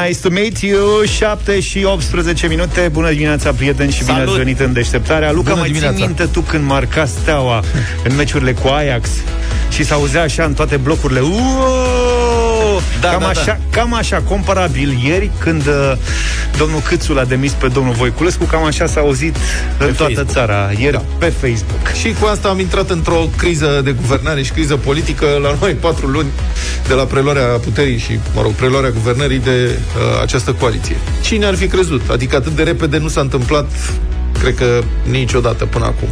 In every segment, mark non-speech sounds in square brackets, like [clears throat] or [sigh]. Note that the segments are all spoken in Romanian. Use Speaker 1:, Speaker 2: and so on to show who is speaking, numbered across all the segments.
Speaker 1: Nice to meet you. 7 și 18 minute. Bună dimineața, prieteni, și Salut. bine ați venit în deșteptarea. Luca, mai ții minte tu când marca Steaua În meciurile cu Ajax Și s-auzea așa în toate blocurile. Uuuu! Da, cam, da, așa, da. cam așa, comparabil ieri Când uh, domnul Câțu l-a demis pe domnul Voiculescu Cam așa s-a auzit pe în toată Facebook. țara Ieri da. pe Facebook
Speaker 2: Și cu asta am intrat într-o criză de guvernare și criză politică La noi patru luni de la preluarea puterii și, mă rog, preluarea guvernării de uh, această coaliție. Cine ar fi crezut? Adică atât de repede nu s-a întâmplat, cred că niciodată până acum.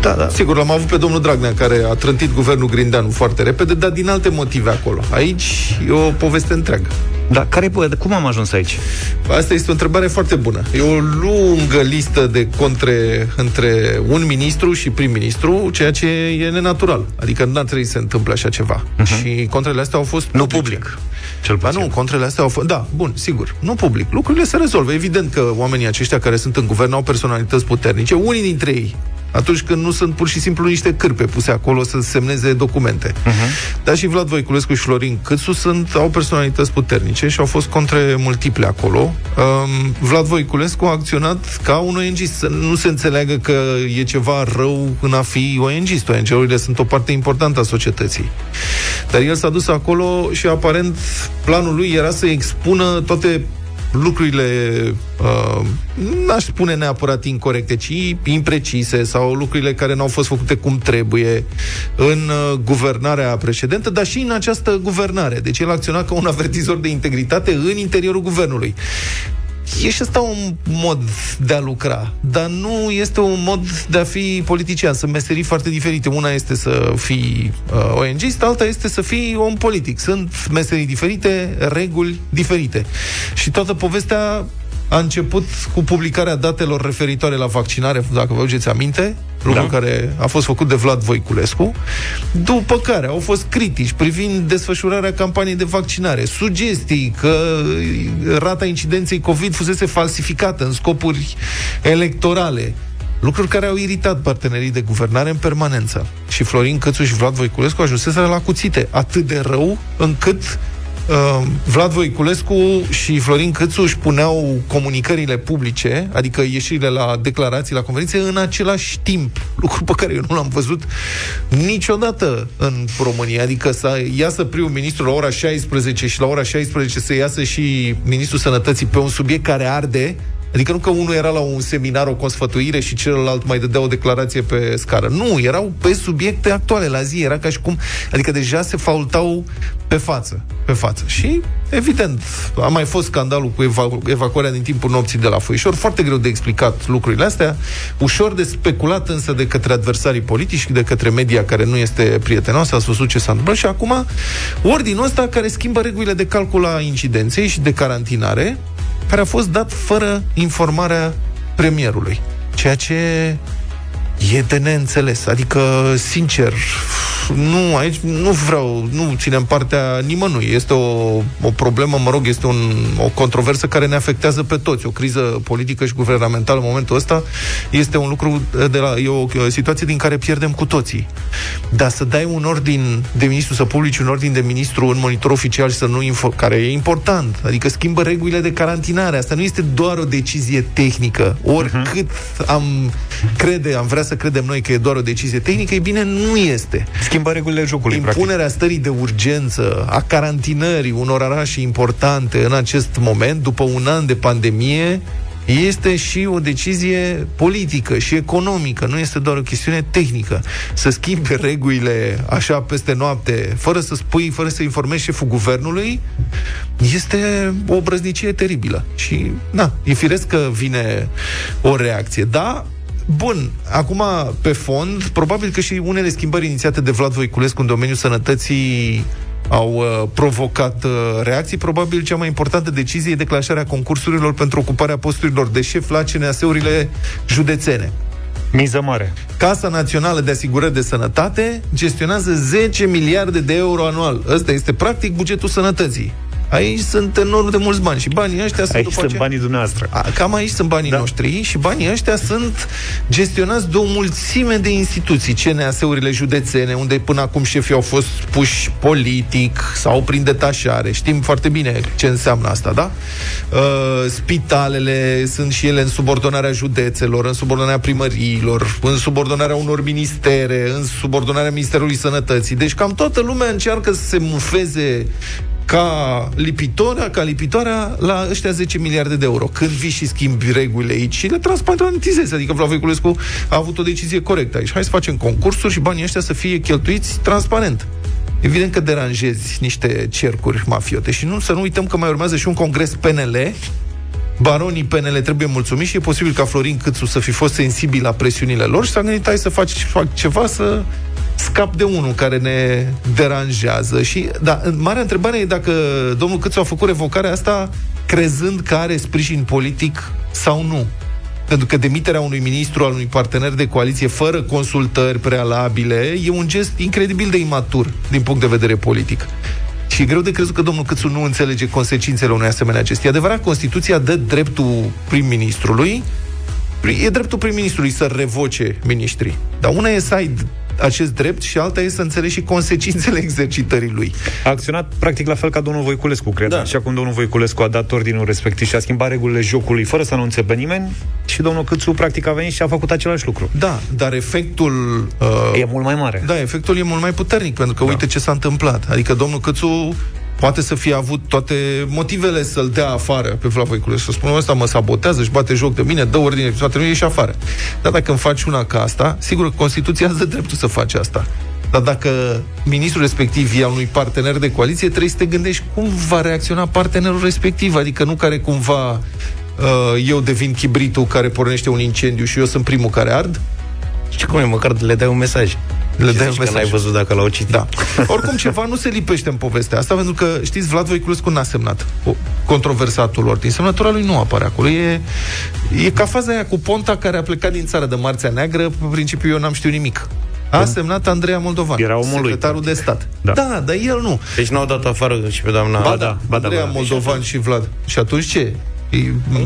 Speaker 2: Da, da. Sigur, l-am avut pe domnul Dragnea, care a trântit guvernul Grindeanu foarte repede, dar din alte motive acolo. Aici e o poveste întreagă.
Speaker 1: Dar care, cum am ajuns aici?
Speaker 2: Asta este o întrebare foarte bună. E o lungă listă de contre între un ministru și prim-ministru, ceea ce e nenatural. Adică nu ar trebui să se întâmple așa ceva. Uh-huh. Și contrele astea au fost
Speaker 1: Nu public.
Speaker 2: Cel puțin. Ba nu, contrele astea au fost... Da, bun, sigur. Nu public. Lucrurile se rezolvă. Evident că oamenii aceștia care sunt în guvern au personalități puternice. Unii dintre ei atunci când nu sunt pur și simplu niște cârpe puse acolo să semneze documente. Uh-huh. Dar și Vlad Voiculescu și Florin Câțu sunt, au personalități puternice și au fost contre multiple acolo. Um, Vlad Voiculescu a acționat ca un ONG. Să nu se înțeleagă că e ceva rău în a fi ONG. ONG-urile sunt o parte importantă a societății. Dar el s-a dus acolo și aparent planul lui era să expună toate lucrurile, uh, n-aș spune neapărat incorrecte, ci imprecise sau lucrurile care n-au fost făcute cum trebuie în uh, guvernarea precedentă, dar și în această guvernare. Deci el acționa ca un avertizor de integritate în interiorul guvernului. E și asta un mod de a lucra, dar nu este un mod de a fi politician. Sunt meserii foarte diferite. Una este să fii uh, ONG, alta este să fii om politic. Sunt meserii diferite, reguli diferite. Și toată povestea a început cu publicarea datelor referitoare la vaccinare, dacă vă aduceți aminte, lucru da. care a fost făcut de Vlad Voiculescu, după care au fost critici privind desfășurarea campaniei de vaccinare, sugestii că rata incidenței COVID fusese falsificată în scopuri electorale, lucruri care au iritat partenerii de guvernare în permanență. Și Florin Cățuș și Vlad Voiculescu ajunseseră la cuțite, atât de rău încât uh, Vlad Voiculescu și Florin Câțu își puneau comunicările publice, adică ieșirile la declarații, la conferințe, în același timp. Lucru pe care eu nu l-am văzut niciodată în România. Adică să iasă primul ministru la ora 16 și la ora 16 să iasă și ministrul sănătății pe un subiect care arde, Adică nu că unul era la un seminar, o consfătuire și celălalt mai dădea o declarație pe scară. Nu, erau pe subiecte actuale la zi. Era ca și cum... Adică deja se faultau pe față. Pe față. Și, evident, a mai fost scandalul cu evacu- evacuarea din timpul nopții de la Foișor. Foarte greu de explicat lucrurile astea. Ușor de speculat însă de către adversarii politici și de către media care nu este prietenoasă. A spus ce s-a întâmplat și acum ordinul ăsta care schimbă regulile de calcul a incidenței și de carantinare care a fost dat fără informarea premierului. Ceea ce e de neînțeles. Adică, sincer, nu, aici nu vreau, nu ținem partea nimănui. Este o, o problemă, mă rog, este un, o controversă care ne afectează pe toți. O criză politică și guvernamentală în momentul ăsta este un lucru de la, e o, o situație din care pierdem cu toții. Dar să dai un ordin de ministru, să publici un ordin de ministru în monitor oficial și să nu info, care e important, adică schimbă regulile de carantinare. Asta nu este doar o decizie tehnică. Oricât uh-huh. am crede, am vrea să credem noi că e doar o decizie tehnică, e bine, nu este.
Speaker 1: Schimbă regulile jocului,
Speaker 2: Impunerea practic. stării de urgență, a carantinării unor orașe importante în acest moment, după un an de pandemie, este și o decizie politică și economică, nu este doar o chestiune tehnică. Să schimbe regulile așa peste noapte, fără să spui, fără să informezi șeful guvernului, este o brăznicie teribilă. Și, na, e firesc că vine o reacție. Da, Bun, acum, pe fond, probabil că și unele schimbări inițiate de Vlad Voiculescu în domeniul sănătății au uh, provocat uh, reacții. Probabil cea mai importantă decizie e declanșarea concursurilor pentru ocuparea posturilor de șef la CNAS-urile județene.
Speaker 1: Miză mare.
Speaker 2: Casa Națională de Asigurări de Sănătate gestionează 10 miliarde de euro anual. Ăsta este practic bugetul sănătății. Aici sunt enorm de mulți bani și banii ăștia
Speaker 1: sunt Aici sunt banii dumneavoastră.
Speaker 2: A, cam aici sunt banii da. noștri și banii ăștia sunt gestionați de o mulțime de instituții, CNAS-urile județene, unde până acum șefii au fost puși politic sau prin detașare. Știm foarte bine ce înseamnă asta, da? Uh, spitalele sunt și ele în subordonarea județelor, în subordonarea primăriilor, în subordonarea unor ministere, în subordonarea Ministerului Sănătății. Deci cam toată lumea încearcă să se mufeze ca lipitoarea, ca lipitoarea la ăștia 10 miliarde de euro. Când vii și schimbi regulile aici și le transparentizezi, adică Vlad Voiculescu a avut o decizie corectă aici. Hai să facem concursuri și banii ăștia să fie cheltuiți transparent. Evident că deranjezi niște cercuri mafiote și nu să nu uităm că mai urmează și un congres PNL baronii PNL trebuie mulțumiți și e posibil ca Florin Câțu să fi fost sensibil la presiunile lor și s-a gândit hai să faci, fac ceva să scap de unul care ne deranjează. Și, da, marea întrebare e dacă domnul Câțu a făcut revocarea asta crezând că are sprijin politic sau nu. Pentru că demiterea unui ministru al unui partener de coaliție fără consultări prealabile e un gest incredibil de imatur din punct de vedere politic. Și e greu de crezut că domnul Câțu nu înțelege consecințele unui asemenea gest. E adevărat, Constituția dă dreptul prim-ministrului E dreptul prim-ministrului să revoce ministrii. Dar una e să ai acest drept și alta este să înțelegi și consecințele exercitării lui.
Speaker 1: A acționat practic la fel ca domnul Voiculescu, cred. Da. Și acum domnul Voiculescu a dat ordinul respectiv și a schimbat regulile jocului fără să anunțe pe nimeni și domnul Câțu practic a venit și a făcut același lucru.
Speaker 2: Da, dar efectul...
Speaker 1: Uh, e mult mai mare.
Speaker 2: Da, efectul e mult mai puternic, pentru că da. uite ce s-a întâmplat. Adică domnul Câțu poate să fie avut toate motivele să-l dea afară pe Vlad Voiculescu. Să spună, ăsta mă sabotează, își bate joc de mine, dă ordine, toate nu ieși afară. Dar dacă îmi faci una ca asta, sigur că Constituția îți dă dreptul să faci asta. Dar dacă ministrul respectiv e al unui partener de coaliție, trebuie să te gândești cum va reacționa partenerul respectiv, adică nu care cumva uh, eu devin chibritul care pornește un incendiu și eu sunt primul care ard.
Speaker 1: Și cum e, măcar le dai un mesaj.
Speaker 2: Le dai un mesaj.
Speaker 1: n-ai văzut dacă l-au citit.
Speaker 2: Da. [laughs] Oricum, ceva nu se lipește în povestea asta, pentru că, știți, Vlad Voiculescu n-a semnat controversatul ordin. Semnătura lui nu apare acolo. E, e ca faza aia cu Ponta care a plecat din țară de Marțea Neagră, pe principiu eu n-am știut nimic. A semnat Andreea Moldovan,
Speaker 1: Era omul
Speaker 2: secretarul
Speaker 1: lui.
Speaker 2: de stat. Da. da, dar el nu.
Speaker 1: Deci n-au dat afară și pe doamna...
Speaker 2: Ba da, ba da, Andreea ba da. Moldovan și Vlad. Și atunci ce?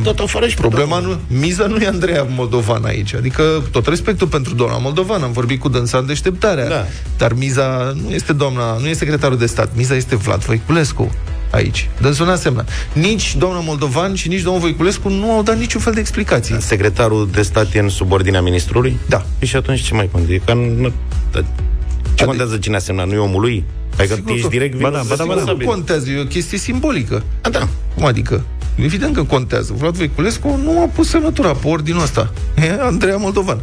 Speaker 2: Tot afară și problema nu, miza nu e Andreea Moldovan aici. Adică tot respectul pentru doamna Moldovan, am vorbit cu dânsa în deșteptarea. Da. Dar miza nu este doamna, nu este secretarul de stat, miza este Vlad Voiculescu aici. Dânsul n-a semnat. Nici doamna Moldovan și nici domnul Voiculescu nu au dat niciun fel de explicații.
Speaker 1: Secretarul de stat e în subordinea ministrului?
Speaker 2: Da.
Speaker 1: Și atunci ce mai contează? Ce adică... contează cine a semnat? Nu e omul lui? Adică Sigur ești direct
Speaker 2: ba da, ba da, ba da. Nu contează, e o chestie simbolică.
Speaker 1: A, da.
Speaker 2: Cum adică? Evident că contează. Vlad Voiculescu nu a pus semnătura pe ordinul ăsta. E Andreea Moldovan.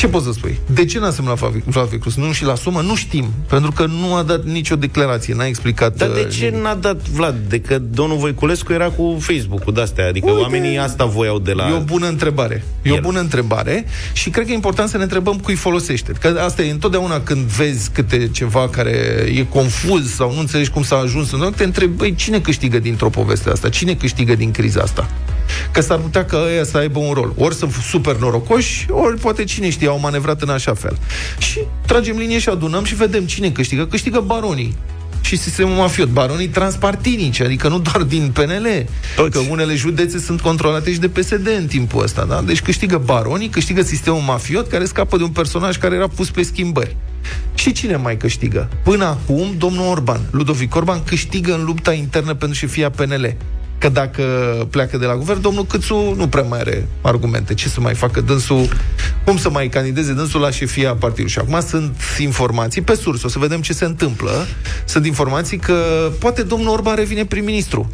Speaker 2: Ce poți să spui? De ce n-a semnat Vlad Vicrus? Nu și la sumă? Nu știm. Pentru că nu a dat nicio declarație, n-a explicat.
Speaker 1: Dar de uh, ce n-a dat Vlad? De că domnul Voiculescu era cu Facebook-ul de-astea. Adică Uite, oamenii asta voiau de la...
Speaker 2: E o bună întrebare. E el. o bună întrebare și cred că e important să ne întrebăm cui folosește. Că asta e întotdeauna când vezi câte ceva care e confuz sau nu înțelegi cum s-a ajuns în te întrebi, băi, cine câștigă dintr-o poveste asta? Cine câștigă din criza asta? Că s-ar putea că ăia să aibă un rol. Ori sunt super norocoși, ori poate cine știe, au manevrat în așa fel. Și tragem linie și adunăm și vedem cine câștigă. Câștigă baronii și sistemul mafiot, baronii transpartinici, adică nu doar din PNL, Toți. că unele județe sunt controlate și de PSD în timpul ăsta, da? Deci câștigă baronii, câștigă sistemul mafiot care scapă de un personaj care era pus pe schimbări. Și cine mai câștigă? Până acum, domnul Orban, Ludovic Orban, câștigă în lupta internă pentru șefia PNL că dacă pleacă de la guvern, domnul Câțu nu prea mai are argumente. Ce să mai facă dânsul, cum să mai candideze dânsul la șefia partidului. Și acum sunt informații pe sursă, o să vedem ce se întâmplă. Sunt informații că poate domnul Orban revine prim-ministru.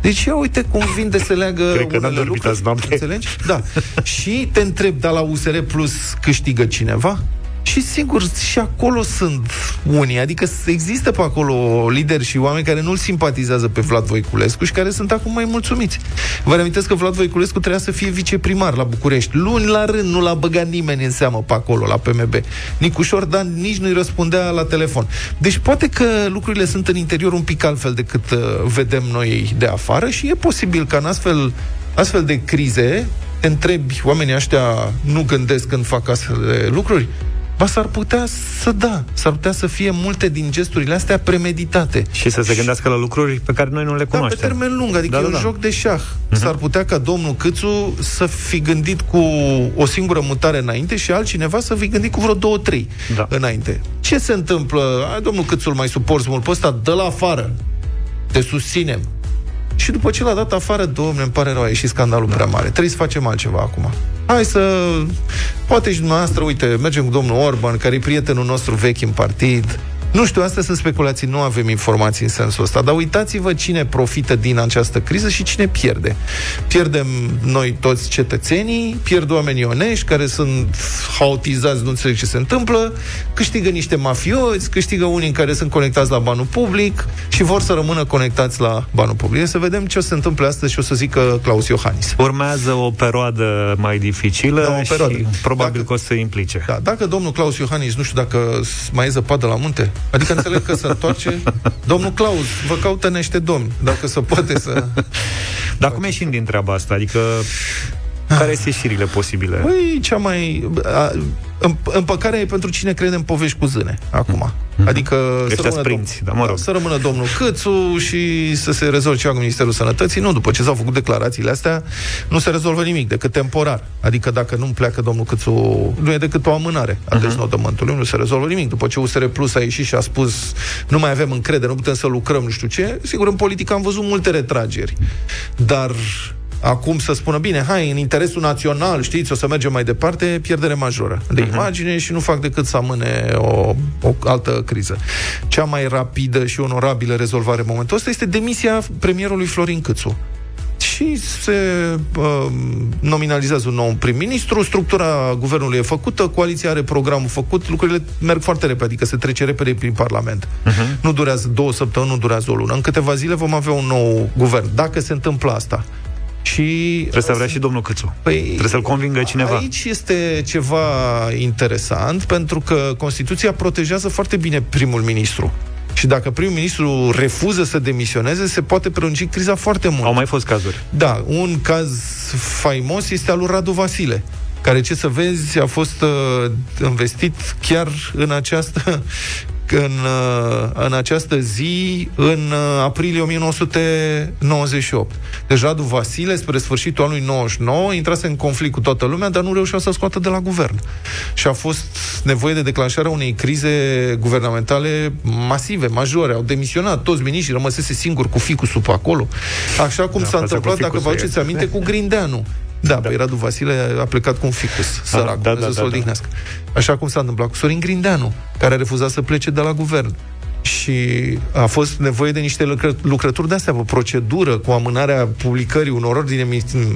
Speaker 2: Deci, ia uite cum vin de se leagă
Speaker 1: Cred că unele lucruri.
Speaker 2: Înțelegi? Da. Și te întreb, dar la USR Plus câștigă cineva? Și sigur, și acolo sunt unii, adică există pe acolo lideri și oameni care nu-l simpatizează pe Vlad Voiculescu și care sunt acum mai mulțumiți. Vă reamintesc că Vlad Voiculescu trebuia să fie viceprimar la București. Luni la rând nu l-a băgat nimeni în seamă pe acolo, la PMB. Nicușor Dan nici nu-i răspundea la telefon. Deci poate că lucrurile sunt în interior un pic altfel decât uh, vedem noi de afară și e posibil ca în astfel, astfel de crize te întrebi, oamenii ăștia nu gândesc când fac astfel de lucruri? Ba s-ar putea să da, s-ar putea să fie multe din gesturile astea premeditate.
Speaker 1: Și să se gândească la lucruri pe care noi nu le cunoaștem.
Speaker 2: Da, pe termen lung, adică da, da, e un da. joc de șah. Uh-huh. S-ar putea ca domnul Câțu să fi gândit cu o singură mutare înainte și altcineva să fi gândit cu vreo două, trei da. înainte. Ce se întâmplă? Ai, domnul Câțu, mai suporți mult pe ăsta, dă la afară. Te susținem. Și după ce l-a dat afară, domne, îmi pare rău, a ieșit scandalul da. prea mare. Trebuie să facem altceva acum. Hai să... Poate și dumneavoastră, uite, mergem cu domnul Orban, care e prietenul nostru vechi în partid, nu știu, astea sunt speculații, nu avem informații în sensul ăsta, dar uitați-vă cine profită din această criză și cine pierde. Pierdem noi toți cetățenii, pierd oamenii onești care sunt haotizați, nu înțeleg ce se întâmplă, câștigă niște mafioți, câștigă unii în care sunt conectați la banul public și vor să rămână conectați la banul public. Să vedem ce o să se întâmple astăzi și o să zică Claus Iohannis.
Speaker 1: Urmează o perioadă mai dificilă da, o perioadă. și probabil dacă, că o să implice.
Speaker 2: Da, dacă domnul Claus Iohannis, nu știu dacă mai e zăpadă la munte, Adică înțeleg că se întoarce Domnul Claus, vă caută niște domni Dacă se poate să...
Speaker 1: Dar cum ieșim din treaba asta? Adică care sunt ieșirile posibile?
Speaker 2: Păi, cea mai... A, împăcarea e pentru cine crede în povești cu zâne, acum. Mm-hmm. Adică
Speaker 1: să rămână, sprinți, dom- da, mă rog.
Speaker 2: să rămână domnul Câțu și să se rezolve ceva cu Ministerul Sănătății. Nu, după ce s-au făcut declarațiile astea, nu se rezolvă nimic, decât temporar. Adică dacă nu pleacă domnul Câțu, nu e decât o amânare a mm-hmm. deznodământului, nu se rezolvă nimic. După ce USR Plus a ieșit și a spus nu mai avem încredere, nu putem să lucrăm, nu știu ce, sigur, în politică am văzut multe retrageri. Dar acum să spună, bine, hai, în interesul național, știți, o să mergem mai departe, pierdere majoră de uh-huh. imagine și nu fac decât să amâne o, o altă criză. Cea mai rapidă și onorabilă rezolvare în momentul ăsta este demisia premierului Florin Câțu și se uh, nominalizează un nou prim-ministru, structura guvernului e făcută, coaliția are programul făcut, lucrurile merg foarte repede, adică se trece repede prin Parlament. Uh-huh. Nu durează două săptămâni, nu durează o lună. În câteva zile vom avea un nou guvern. Dacă se întâmplă asta, și
Speaker 1: Trebuie să vrea și domnul Câțu. Păi, Trebuie să-l convingă cineva.
Speaker 2: Aici este ceva interesant, pentru că Constituția protejează foarte bine primul ministru. Și dacă primul ministru refuză să demisioneze, se poate prelungi criza foarte mult.
Speaker 1: Au mai fost cazuri.
Speaker 2: Da, un caz faimos este al lui Radu Vasile care, ce să vezi, a fost uh, investit chiar în această în, uh, în această zi, în uh, aprilie 1998. Deci Radu Vasile, spre sfârșitul anului 99, intrase în conflict cu toată lumea, dar nu reușea să scoată de la guvern. Și a fost nevoie de declanșarea unei crize guvernamentale masive, majore. Au demisionat toți miniștrii, rămăsese singur cu ficul sub acolo. Așa cum da, s-a întâmplat, dacă vă aduceți aminte, cu Grindeanu. Da, da. Păi Radu Vasile a plecat cu un ficus, sărac, da, da, da, da, da. Așa cum s-a întâmplat cu Sorin Grindeanu, care a refuzat să plece de la guvern și a fost nevoie de niște lucră, lucrături de astea, o procedură cu amânarea publicării unor ordine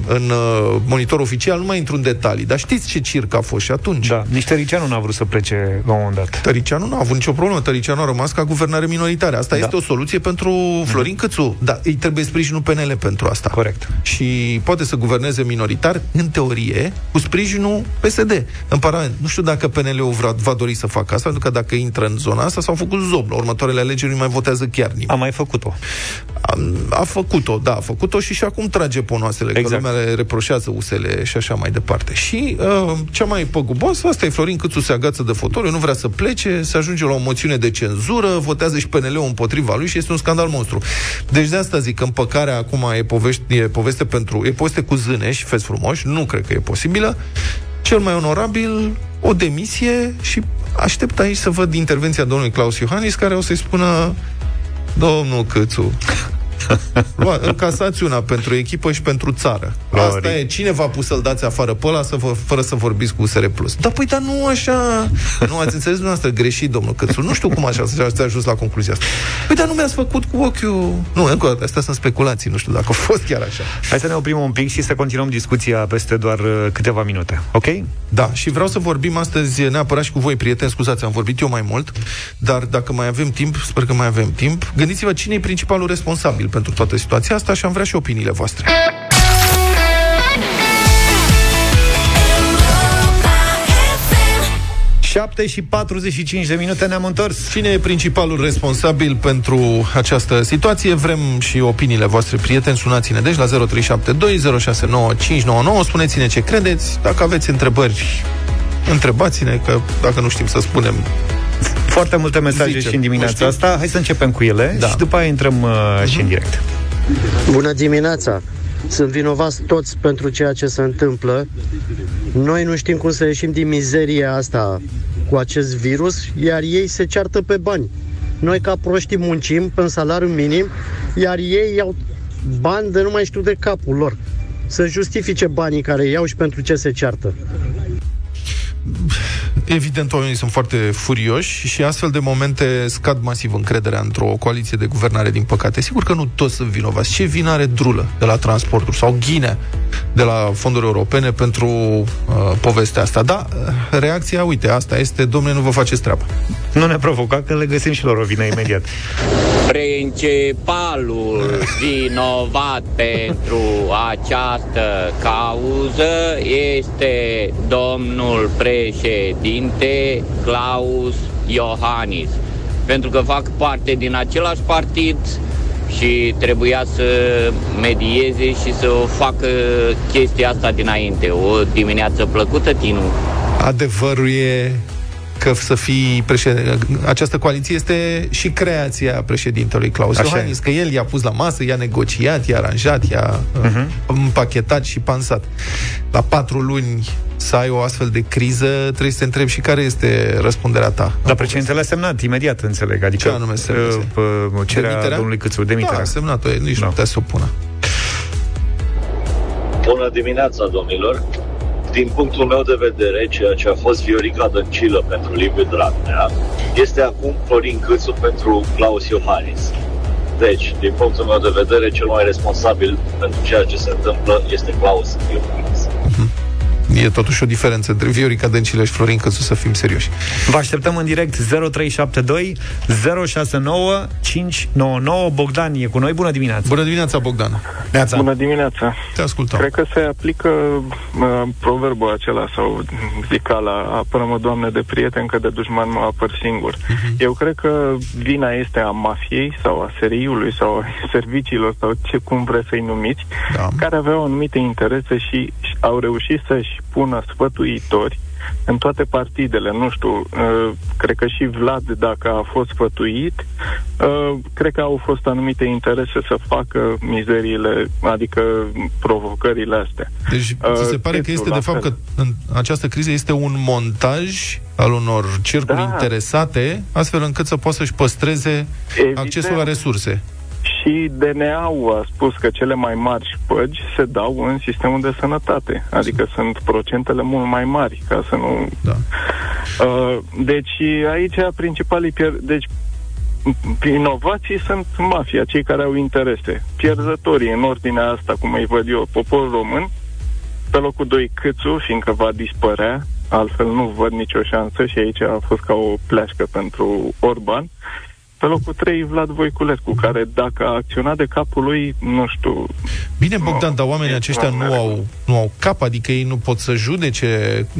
Speaker 2: în uh, monitor oficial, nu mai intru în detalii, dar știți ce circ a fost și atunci.
Speaker 1: Da, nici Tăricianu n-a vrut să plece la un moment dat.
Speaker 2: Tăricianu nu a avut nicio problemă, Tăricianu a rămas ca guvernare minoritară. Asta da. este o soluție pentru mhm. Florin Câțu, dar îi trebuie sprijinul PNL pentru asta.
Speaker 1: Corect.
Speaker 2: Și poate să guverneze minoritar, în teorie, cu sprijinul PSD în Parlament. Nu știu dacă PNL-ul va, va dori să facă asta, pentru că dacă intră în zona asta, s-au făcut zob la următoarele alegeri nu mai votează chiar nimeni.
Speaker 1: A mai făcut-o.
Speaker 2: A, a făcut-o, da, a făcut-o și și acum trage ponoasele, exact. că lumea le reproșează USL și așa mai departe. Și uh, cea mai păguboasă, asta e Florin Câțu se agață de fotoliu, nu vrea să plece, se ajunge la o moțiune de cenzură, votează și PNL-ul împotriva lui și este un scandal monstru. Deci de asta zic că împăcarea acum e, povești, e poveste pentru, e poveste cu zâne și feți frumoși, nu cred că e posibilă. Cel mai onorabil, o demisie și aștept aici să văd intervenția domnului Claus Iohannis, care o să-i spună domnul Câțu, Lua, încasați una pentru echipă și pentru țară. Lori. Asta e. Cine v-a pus să-l dați afară pe ăla să vă, fără să vorbiți cu USR+. Da, păi, dar nu așa... Nu ați înțeles dumneavoastră greșit, domnul Cățu. Nu știu cum așa ați ajuns la concluzia asta. Păi, dar nu mi-ați făcut cu ochiul... Nu, încă o dată, astea sunt speculații. Nu știu dacă a fost chiar așa.
Speaker 1: Hai să ne oprim un pic și să continuăm discuția peste doar uh, câteva minute. Ok?
Speaker 2: Da, și vreau să vorbim astăzi neapărat și cu voi, prieteni. Scuzați, am vorbit eu mai mult, dar dacă mai avem timp, sper că mai avem timp, gândiți-vă cine e principalul responsabil pentru toată situația asta și am vrea și opiniile voastre.
Speaker 1: 7 și 45 de minute ne-am întors.
Speaker 2: Cine e principalul responsabil pentru această situație? Vrem și opiniile voastre, prieteni. Sunați-ne deci la 0372 069 599. Spuneți-ne ce credeți. Dacă aveți întrebări întrebați-ne că dacă nu știm să spunem
Speaker 1: foarte multe mesaje Zice, și în dimineața asta. Hai să începem cu ele da. și după aia intrăm uh, uh-huh. și în direct.
Speaker 3: Bună dimineața! Sunt vinovați toți pentru ceea ce se întâmplă. Noi nu știm cum să ieșim din mizeria asta cu acest virus, iar ei se ceartă pe bani. Noi ca proștii muncim pe salariu minim, iar ei iau bani de nu mai știu de capul lor. Să justifice banii care iau și pentru ce se ceartă.
Speaker 2: Evident, oamenii sunt foarte furioși și astfel de momente scad masiv încrederea într-o coaliție de guvernare, din păcate. Sigur că nu toți sunt vinovați. Ce vin are Drulă de la transporturi sau Ghine de la fonduri europene pentru uh, povestea asta? Da, reacția, uite, asta este, domnule, nu vă faceți treaba.
Speaker 1: Nu ne provoca că le găsim și lor o vină imediat. [laughs]
Speaker 4: Principalul vinovat pentru această cauză este domnul președinte Klaus Iohannis. Pentru că fac parte din același partid și trebuia să medieze și să facă chestia asta dinainte. O dimineață plăcută, Tinu.
Speaker 2: Adevărul e că să fii președinte. Această coaliție este și creația președintelui Claus Așa Iohannis, e. că el i-a pus la masă, i-a negociat, i-a aranjat, i-a uh-huh. împachetat și pansat. La patru luni să ai o astfel de criză, trebuie să te întrebi și care este răspunderea ta.
Speaker 1: Dar președintele a semnat imediat, înțeleg. Adică,
Speaker 2: Ce anume semnase?
Speaker 1: Uh, cerea demiterea? domnului Câțu, demiterea. Da,
Speaker 2: a semnat-o, nici da. nu putea să o pună.
Speaker 5: Bună dimineața, domnilor! Din punctul meu de vedere, ceea ce a fost Viorica Dăncilă pentru Liviu Dragnea, este acum Florin Câțu pentru Claus Iohannis. Deci, din punctul meu de vedere, cel mai responsabil pentru ceea ce se întâmplă este Claus Iohannis. Uh-huh.
Speaker 2: E totuși o diferență între Viorica Dăncilă și Florin Căsu, să fim serioși.
Speaker 1: Vă așteptăm în direct 0372 069 599. Bogdan e cu noi. Bună dimineața!
Speaker 2: Bună dimineața, Bogdan!
Speaker 6: Neața. Bună dimineața!
Speaker 2: Te ascultăm.
Speaker 6: Cred că se aplică uh, proverbul acela sau zicala apără-mă, Doamne, de prieten, că de dușman mă apăr singur. Uh-huh. Eu cred că vina este a mafiei sau a seriului sau a [laughs] serviciilor sau ce cum vreți să-i numiți, da. care aveau anumite interese și au reușit să-și pună sfătuitori în toate partidele. Nu știu, uh, cred că și Vlad, dacă a fost sfătuit, uh, cred că au fost anumite interese să facă mizeriile, adică provocările astea.
Speaker 2: Deci, uh, se pare că este, de fapt, că în această criză este un montaj al unor cercuri da. interesate, astfel încât să poată să-și păstreze Evident. accesul la resurse.
Speaker 6: Și DNA-ul a spus că cele mai mari șpăgi se dau în sistemul de sănătate. Adică sunt procentele mult mai mari, ca să nu... Da. Uh, deci aici principalii pierd... Deci inovații sunt mafia, cei care au interese. Pierzătorii, în ordinea asta, cum îi văd eu, poporul român, pe locul 2 Câțu, fiindcă va dispărea, altfel nu văd nicio șansă și aici a fost ca o pleașcă pentru Orban. Pe locul 3, Vlad Voiculescu, care dacă a acționat de capul lui, nu știu...
Speaker 2: Bine, Bogdan, dar oamenii aceștia nu au, nu au cap, adică ei nu pot să judece.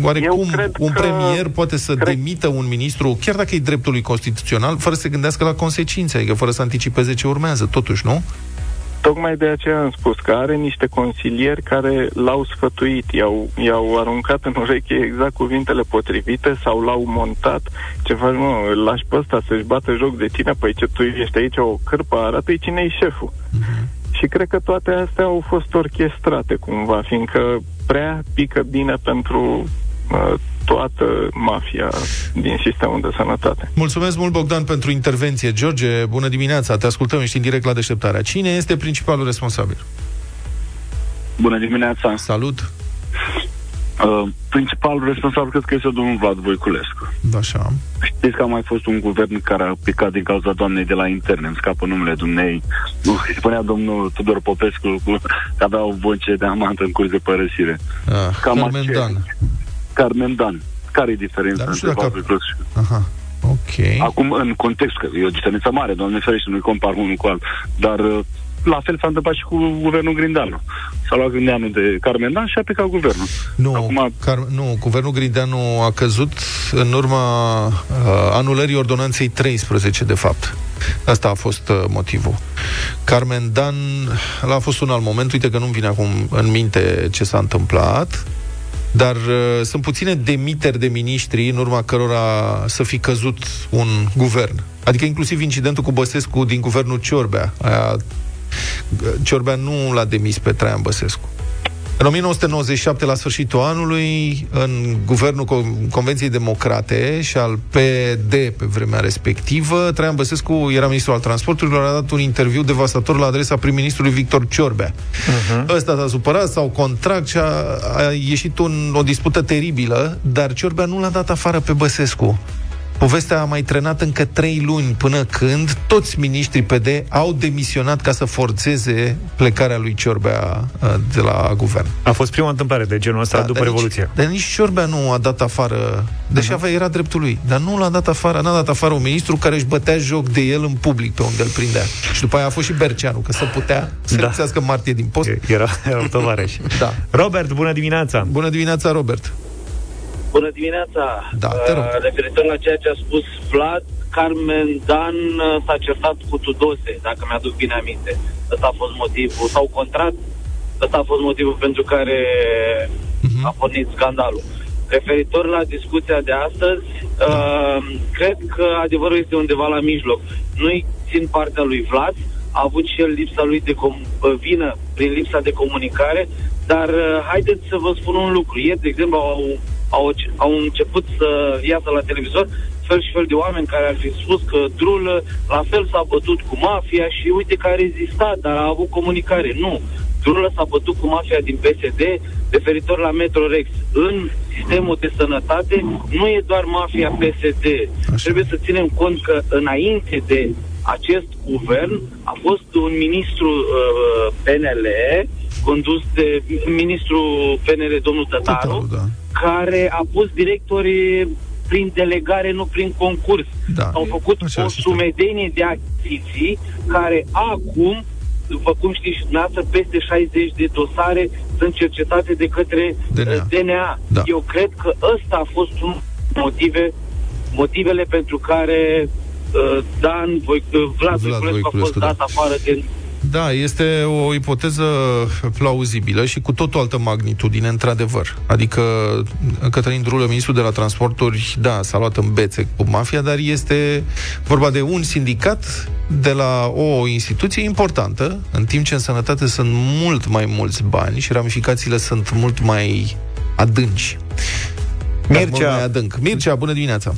Speaker 2: Oare Eu cum un că... premier poate să cred... demită un ministru, chiar dacă e dreptul lui constituțional, fără să se gândească la consecințe, adică fără să anticipeze ce urmează, totuși, nu?
Speaker 6: Tocmai de aceea am spus că are niște consilieri care l-au sfătuit, i-au, i-au aruncat în ureche exact cuvintele potrivite sau l-au montat. Ce faci, mă, îl lași pe ăsta să-și bată joc de tine? Păi ce tu ești aici o cârpă, arată-i cine e șeful. Uh-huh. Și cred că toate astea au fost orchestrate cumva, fiindcă prea pică bine pentru uh, toată mafia din sistemul de sănătate.
Speaker 2: Mulțumesc mult, Bogdan, pentru intervenție. George, bună dimineața, te ascultăm, ești în direct la deșteptarea. Cine este principalul responsabil?
Speaker 7: Bună dimineața!
Speaker 2: Salut!
Speaker 7: Uh, principalul responsabil cred că este domnul Vlad Voiculescu.
Speaker 2: Așa.
Speaker 7: Știți că a mai fost un guvern care a picat din cauza doamnei de la interne, îmi scapă numele dumnei. Nu, [laughs] spunea domnul Tudor Popescu că avea o voce de amant în curs de părăsire.
Speaker 2: Ah, Cam Carmen Dan.
Speaker 7: Carmen Dan. Care e diferența Dar între dacă... și...
Speaker 2: Aha. Ok.
Speaker 7: Acum, în context, că e o diferență mare, doamne ferește, nu-i compar unul cu altul, dar uh, la fel s-a întâmplat și cu guvernul Grindeanu. S-a luat Grindeanu de Carmen Dan și a plecat guvernul.
Speaker 2: Nu, Acum... Car- nu, guvernul Grindeanu a căzut în urma uh, anulării ordonanței 13, de fapt. Asta a fost uh, motivul. Carmen Dan, a fost un alt moment, uite că nu-mi vine acum în minte ce s-a întâmplat, Dar uh, sunt puține demiteri de miniștri în urma cărora să fi căzut un guvern. Adică inclusiv incidentul cu Băsescu din guvernul Ciorbea. Aia, Ciorbea nu l-a demis pe Traian Băsescu. În 1997, la sfârșitul anului, în guvernul Convenției Democrate și al PD pe vremea respectivă, Traian Băsescu era ministrul al transporturilor, a dat un interviu devastator la adresa prim-ministrului Victor Ciorbea. Uh-huh. Ăsta s-a supărat, s-au contract și a, a ieșit un, o dispută teribilă, dar Ciorbea nu l-a dat afară pe Băsescu. Povestea a mai trenat încă trei luni până când toți miniștrii PD au demisionat ca să forțeze plecarea lui Ciorbea uh, de la guvern.
Speaker 1: A fost prima întâmplare de genul ăsta da, după dar Revoluție.
Speaker 2: Nici, dar nici Ciorbea nu a dat afară, deși uh-huh. era dreptul lui, dar nu l-a dat afară, n-a dat afară un ministru care își bătea joc de el în public pe unde îl prindea. Și după aia a fost și Berceanu, că să putea să da. lipsească martie din post.
Speaker 1: Era, era tovarăș. da. Robert, bună dimineața!
Speaker 2: Bună dimineața, Robert!
Speaker 8: Bună dimineața!
Speaker 2: Da, te rog. Uh,
Speaker 8: referitor la ceea ce a spus Vlad, Carmen Dan uh, s-a certat cu Tudose, dacă mi-aduc bine aminte. Ăsta a fost motivul, sau contrat, ăsta a fost motivul pentru care uh-huh. a pornit scandalul. Referitor la discuția de astăzi, da. uh, cred că adevărul este undeva la mijloc. Nu-i țin partea lui Vlad, a avut și el lipsa lui de com- uh, vină prin lipsa de comunicare, dar uh, haideți să vă spun un lucru. Ieri, de exemplu, au au, au început să iasă la televizor fel și fel de oameni care ar fi spus că Drulă la fel s-a bătut cu mafia și uite că a rezistat, dar a avut comunicare. Nu. Drulă s-a bătut cu mafia din PSD referitor la Metrorex. În sistemul de sănătate nu e doar mafia PSD. Așa. Trebuie să ținem cont că înainte de acest guvern a fost un ministru uh, PNL condus de ministrul PNL, domnul Tătaru, Tătaru da care a pus directorii prin delegare, nu prin concurs. Da. Au făcut o sumedenie de achiziții care acum, după cum știți dumneavoastră, peste 60 de dosare sunt cercetate de către DNA. Uh, DNA. Da. Eu cred că ăsta a fost un motive, motivele pentru care uh, Dan Voi, uh, Vlad, Vlad Voiculescu a fost dat da. afară din
Speaker 2: da, este o ipoteză plauzibilă și cu tot o altă magnitudine, într-adevăr. Adică Cătălin Drulă, ministrul de la transporturi, da, s-a luat în bețe cu mafia, dar este vorba de un sindicat de la o instituție importantă, în timp ce în sănătate sunt mult mai mulți bani și ramificațiile sunt mult mai adânci. Mircea, mult mai adânc. Mircea, bună dimineața!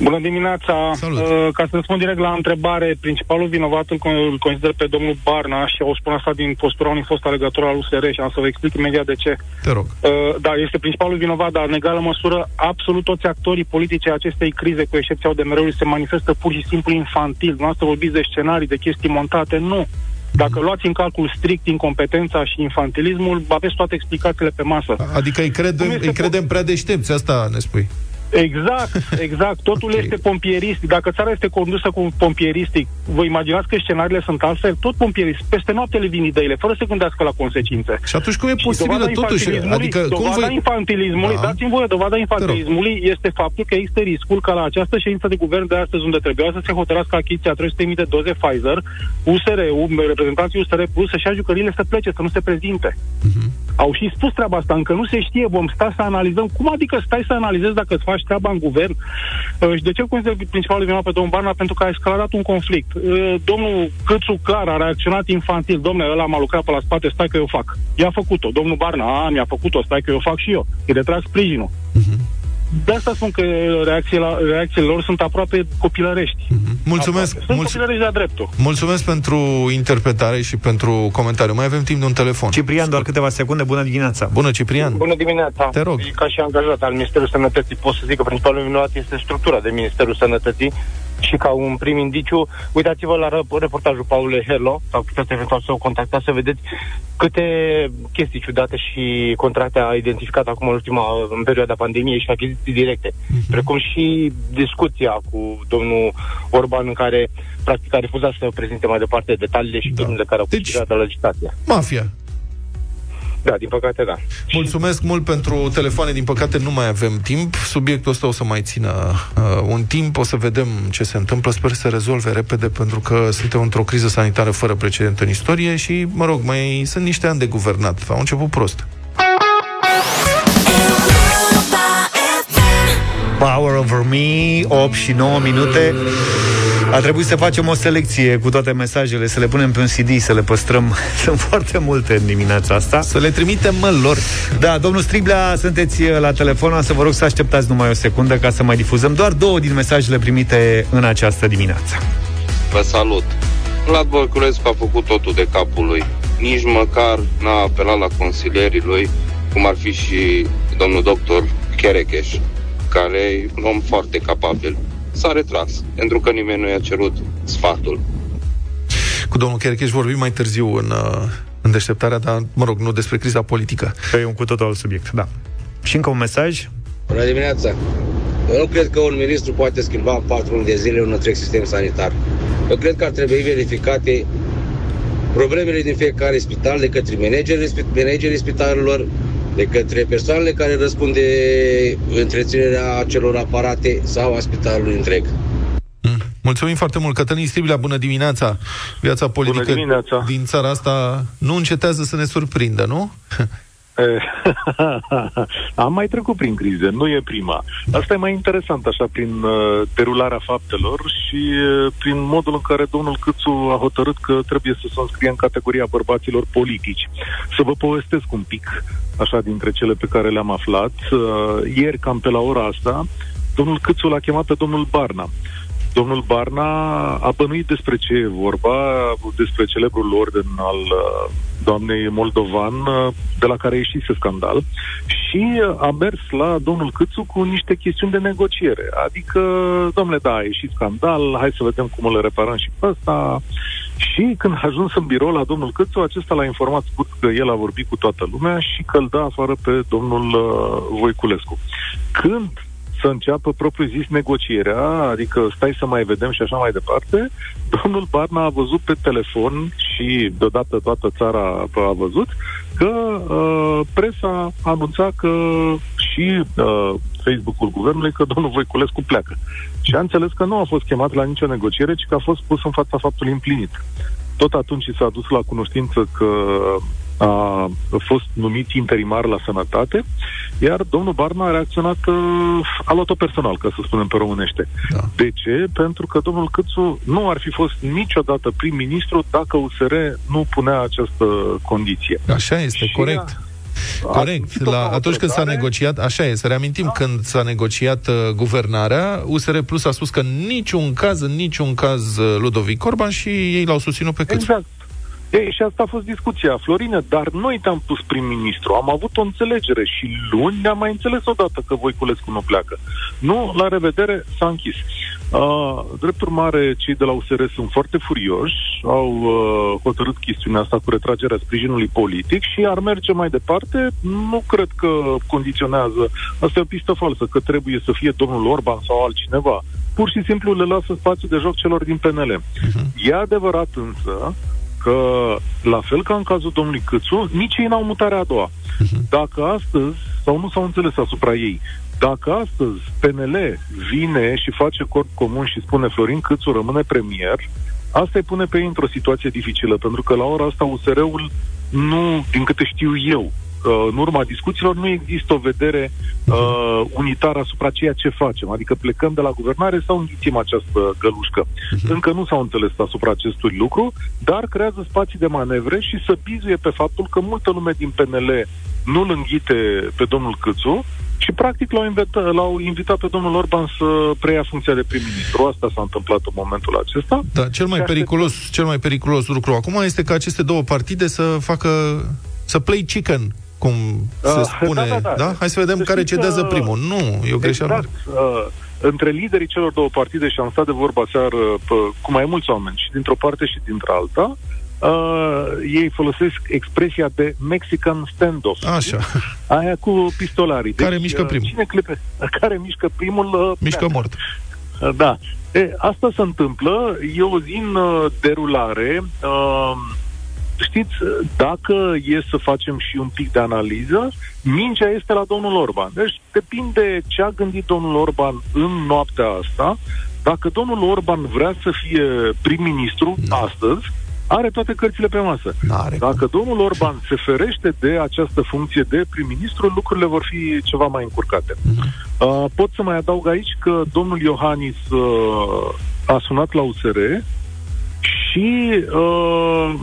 Speaker 9: Bună dimineața! Salut. Uh, ca să răspund direct la întrebare, principalul vinovat îl, îl consider pe domnul Barna și o spun asta din postura unui fost alegător al USR și am să vă explic imediat de ce.
Speaker 2: Te rog.
Speaker 9: Uh, da, este principalul vinovat, dar în egală măsură absolut toți actorii politice acestei crize, cu excepția ODMR-ului, se manifestă pur și simplu infantil. Nu să vorbiți de scenarii, de chestii montate, nu. Dacă luați în calcul strict incompetența și infantilismul, aveți toate explicațiile pe masă.
Speaker 2: Adică îi credem, îi credem prea deștepți, asta ne spui.
Speaker 9: Exact, exact. Totul okay. este pompieristic. Dacă țara este condusă cu pompieristic, vă imaginați că scenariile sunt altfel? Tot pompieristic. Peste noapte le vin ideile, fără să gândească la consecințe.
Speaker 2: Și atunci cum e posibil totuși? Adică,
Speaker 9: dovada
Speaker 2: cum voi...
Speaker 9: infantilismului, da. dați-mi voie, dovada infantilismului este faptul că există riscul ca la această ședință de guvern de astăzi, unde trebuia să se hotărască achiziția 300.000 de doze Pfizer, USR-ul, reprezentanții USR Plus să-și ia jucările să plece, să nu se prezinte. Uh-huh. Au și spus treaba asta, încă nu se știe, vom sta să analizăm. Cum adică stai să analizezi dacă îți faci treaba în guvern. Uh, și de ce consider principalul vinovat pe domnul Barna? Pentru că a escaladat un conflict. Uh, domnul Câțu clar a reacționat infantil. Domnule, ăla m-a lucrat pe la spate, stai că eu fac. I-a făcut-o. Domnul Barna, a, mi-a făcut-o, stai că eu fac și eu. Îi retrag sprijinul. Uh-huh. De asta spun că reacțiile, reacțiile lor sunt aproape copilărești. Mm-hmm.
Speaker 2: Mulțumesc.
Speaker 9: Aproape. Sunt mulț- copilărești de dreptul.
Speaker 2: Mulțumesc pentru interpretare și pentru comentariu. Mai avem timp de un telefon.
Speaker 1: Ciprian, doar câteva secunde. Bună dimineața.
Speaker 2: Bună, Ciprian.
Speaker 10: Bună dimineața.
Speaker 2: Te rog.
Speaker 10: Ca și angajat al Ministerului Sănătății, pot să zic că principalul vinovat este structura de Ministerul Sănătății și ca un prim indiciu, uitați-vă la reportajul Paul Herlo, sau puteți eventual să o contactați, să vedeți câte chestii ciudate și contracte a identificat acum în ultima, în perioada pandemiei și achiziții directe. Mm-hmm. Precum și discuția cu domnul Orban în care practic a refuzat să prezinte mai departe detaliile și da. care au deci, la legislația.
Speaker 2: Mafia.
Speaker 10: Da, din păcate da.
Speaker 2: Mulțumesc mult pentru telefoane, din păcate nu mai avem timp. Subiectul ăsta o să mai țină uh, un timp, o să vedem ce se întâmplă. Sper să se rezolve repede, pentru că suntem într-o criză sanitară fără precedent în istorie și, mă rog, mai sunt niște ani de guvernat. Au început prost.
Speaker 1: Power Over Me 8 și 9 minute a trebuit să facem o selecție cu toate mesajele, să le punem pe un CD, să le păstrăm. [laughs] Sunt foarte multe în dimineața asta.
Speaker 2: Să le trimitem, mă, lor.
Speaker 1: Da, domnul Striblea, sunteți la telefon, să vă rog să așteptați numai o secundă ca să mai difuzăm doar două din mesajele primite în această dimineață.
Speaker 11: Vă salut! Vlad Voiculescu a făcut totul de capul lui. Nici măcar n-a apelat la consilierii lui, cum ar fi și domnul doctor Cherecheș, care e un om foarte capabil. S-a retras, pentru că nimeni nu i-a cerut sfatul.
Speaker 2: Cu domnul Cherecheș vorbim mai târziu în, uh, în deșteptarea, dar, mă rog, nu despre criza politică.
Speaker 1: E un cu totul alt subiect, da. Și încă un mesaj.
Speaker 12: Bună dimineața! Eu nu cred că un ministru poate schimba în patru luni de zile un întreg sistem sanitar. Eu cred că ar trebui verificate problemele din fiecare spital de către managerii, managerii spitalelor, de către persoanele care răspund de întreținerea acelor aparate sau a spitalului întreg.
Speaker 2: Mm. Mulțumim foarte mult, Cătălin Stribilea, bună dimineața! Viața politică bună dimineața. din țara asta nu încetează să ne surprindă, nu? [laughs]
Speaker 13: Am mai trecut prin crize, nu e prima. Asta e mai interesant, așa, prin uh, derularea faptelor și uh, prin modul în care domnul Câțu a hotărât că trebuie să se înscrie în categoria bărbaților politici. Să vă povestesc un pic, așa, dintre cele pe care le-am aflat. Uh, ieri, cam pe la ora asta, domnul Câțu l-a chemat pe domnul Barna. Domnul Barna a bănuit despre ce e vorba, despre celebrul orden al uh, doamnei Moldovan, uh, de la care a ieșit scandal, și a mers la domnul Câțu cu niște chestiuni de negociere. Adică, domnule, da, a ieșit scandal, hai să vedem cum îl reparăm și pe ăsta. Și când a ajuns în birou la domnul Câțu, acesta l-a informat scurt că el a vorbit cu toată lumea și că îl dă afară pe domnul uh, Voiculescu. Când să înceapă propriu-zis negocierea, adică stai să mai vedem și așa mai departe, domnul Barna a văzut pe telefon și deodată toată țara a văzut că uh, presa a anunțat că și uh, Facebook-ul guvernului că domnul Voiculescu pleacă. Și a înțeles că nu a fost chemat la nicio negociere, ci că a fost pus în fața faptului împlinit. Tot atunci s-a dus la cunoștință că a fost numit interimar la sănătate, iar domnul Barna a reacționat, uh, a luat-o personal, ca să spunem pe românește. Da. De ce? Pentru că domnul Câțu nu ar fi fost niciodată prim-ministru dacă USR nu punea această condiție.
Speaker 2: Așa este, Și corect. Corect. La, atunci când s-a negociat, așa e, să reamintim, da. când s-a negociat uh, guvernarea, USR Plus a spus că în niciun caz, în niciun caz uh, Ludovic Orban și ei l-au susținut pe cât.
Speaker 13: Exact. Ei, și asta a fost discuția, Florine, dar noi te-am pus prim-ministru, am avut o înțelegere și luni ne-am mai înțeles odată că Voiculescu nu pleacă. Nu, la revedere, s-a închis. Uh, drept urmare, cei de la USR sunt foarte furioși, au uh, hotărât chestiunea asta cu retragerea sprijinului politic și ar merge mai departe. Nu cred că condiționează, asta e o pistă falsă, că trebuie să fie domnul Orban sau altcineva. Pur și simplu le lasă spațiu de joc celor din PNL. Uh-huh. Mhm. E adevărat însă că, la fel ca în cazul domnului Câțu, nici ei n-au mutarea a doua. Uh-huh. Dacă astăzi, sau nu s-au înțeles asupra ei, dacă astăzi PNL vine și face corp comun și spune Florin Câțu rămâne premier, asta îi pune pe ei într-o situație dificilă, pentru că la ora asta USR-ul nu, din câte știu eu, uh, în urma discuțiilor nu există o vedere uh, unitară asupra ceea ce facem. Adică plecăm de la guvernare sau înghițim această gălușcă. Uh-huh. Încă nu s-au înțeles asupra acestui lucru, dar creează spații de manevre și să bizuie pe faptul că multă lume din PNL nu-l înghite pe domnul Câțu și practic l-au, invitat, l-au invitat pe domnul Orban să preia funcția de prim-ministru. Asta s-a întâmplat în momentul acesta.
Speaker 2: Da, cel mai, periculos, cel mai periculos lucru acum este ca aceste două partide să facă să play chicken cum se uh, spune, da, da, da. da? Hai să vedem să care cedează că... primul. Nu, e o greșeală. Exact. Uh,
Speaker 13: între liderii celor două partide, și am stat de vorba seară pe, cu mai mulți oameni, și dintr-o parte și dintr-alta, uh, ei folosesc expresia de Mexican standoff.
Speaker 2: Așa.
Speaker 13: Aia cu pistolarii.
Speaker 2: Deci, care mișcă uh, primul.
Speaker 13: Cine clipe? [laughs] Care mișcă primul? Uh,
Speaker 2: mișcă mort.
Speaker 13: Uh, da. E, asta se întâmplă. E o zi în uh, derulare. Uh, știți, dacă e să facem și un pic de analiză, mingea este la domnul Orban. Deci depinde ce a gândit domnul Orban în noaptea asta. Dacă domnul Orban vrea să fie prim-ministru da. astăzi, are toate cărțile pe masă.
Speaker 2: N-are
Speaker 13: Dacă domnul Orban se ferește de această funcție de prim-ministru, lucrurile vor fi ceva mai încurcate. Uh-huh. Uh, pot să mai adaug aici că domnul Iohannis uh, a sunat la USR și uh,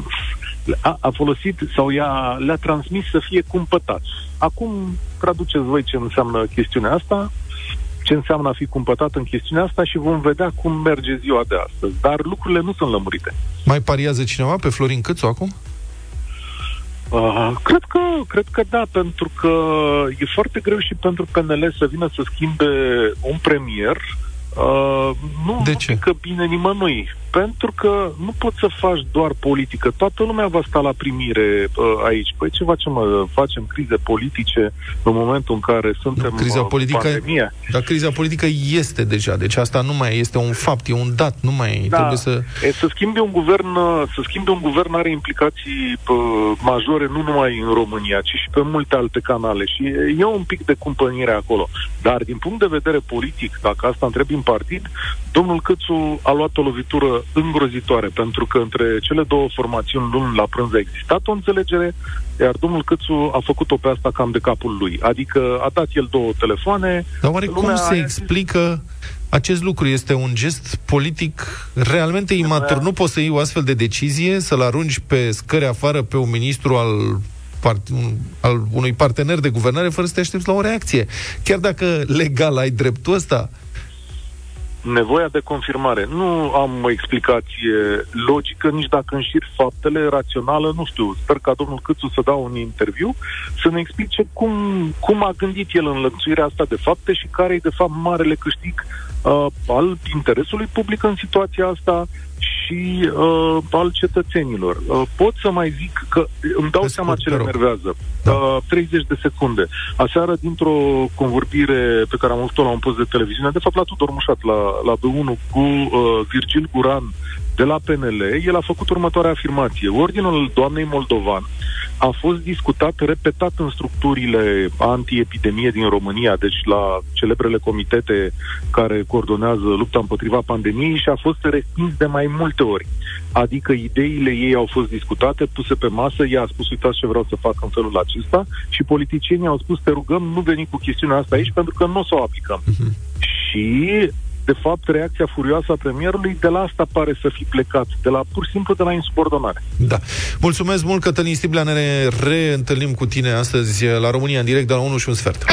Speaker 13: a, a folosit sau i-a, le-a transmis să fie cumpătați. Acum traduceți voi ce înseamnă chestiunea asta, ce înseamnă a fi cumpătat în chestiunea asta și vom vedea cum merge ziua de astăzi. Dar lucrurile nu sunt lămurite.
Speaker 2: Mai pariază cineva pe Florin Câțu acum?
Speaker 13: Uh, cred că, cred că da, pentru că e foarte greu și pentru PNL să vină să schimbe un premier Uh, nu,
Speaker 2: de
Speaker 13: nu
Speaker 2: ce?
Speaker 13: că bine nimănui. Pentru că nu poți să faci doar politică. Toată lumea va sta la primire uh, aici. Păi ce facem? Uh, facem crize politice în momentul în care suntem
Speaker 2: nu, criza
Speaker 13: uh,
Speaker 2: politică,
Speaker 13: pandemie.
Speaker 2: Dar criza politică este deja. Deci asta nu mai este un fapt, e un dat. Nu mai da. trebuie să...
Speaker 13: E, să schimbi un guvern, uh, să schimbi un guvern are implicații uh, majore nu numai în România, ci și pe multe alte canale. Și e un pic de cumpănire acolo. Dar din punct de vedere politic, dacă asta întrebi în partid, domnul Câțu a luat o lovitură îngrozitoare, pentru că între cele două formațiuni luni la prânz a existat o înțelegere, iar domnul Câțu a făcut-o pe asta cam de capul lui. Adică a dat el două telefoane.
Speaker 2: Dar oare cum se explică acest lucru? Este un gest politic realmente imatur. Nu poți să iei o astfel de decizie, să-l arunci pe scări afară pe un ministru al part, un, al unui partener de guvernare fără să te aștepți la o reacție. Chiar dacă legal ai dreptul ăsta,
Speaker 13: nevoia de confirmare. Nu am o explicație logică, nici dacă înșir faptele, rațională, nu știu. Sper ca domnul Câțu să dau un interviu, să ne explice cum, cum a gândit el în lănțuirea asta de fapte și care e, de fapt, marele câștig uh, al interesului public în situația asta și uh, al cetățenilor. Uh, pot să mai zic că îmi dau Pe seama ce le enervează. Da. Uh, 30 de secunde. Aseară, dintr-o convorbire pe care am avut-o la un post de televiziune, de fapt la Tudor Mușat, la, la B1 cu uh, Virgil Guran, de la PNL, el a făcut următoarea afirmație. Ordinul doamnei Moldovan a fost discutat, repetat în structurile antiepidemie din România, deci la celebrele comitete care coordonează lupta împotriva pandemiei și a fost respins de mai multe ori. Adică ideile ei au fost discutate, puse pe masă, ea a spus, uitați ce vreau să fac în felul acesta și politicienii au spus, te rugăm, nu veni cu chestiunea asta aici pentru că nu o să o aplicăm. Uh-huh. Și de fapt, reacția furioasă a premierului de la asta pare să fi plecat, de la pur și simplu de la insubordonare.
Speaker 2: Da. Mulțumesc mult, Cătălin Stiblea, ne reîntâlnim cu tine astăzi la România în direct de la 1 și un sfert.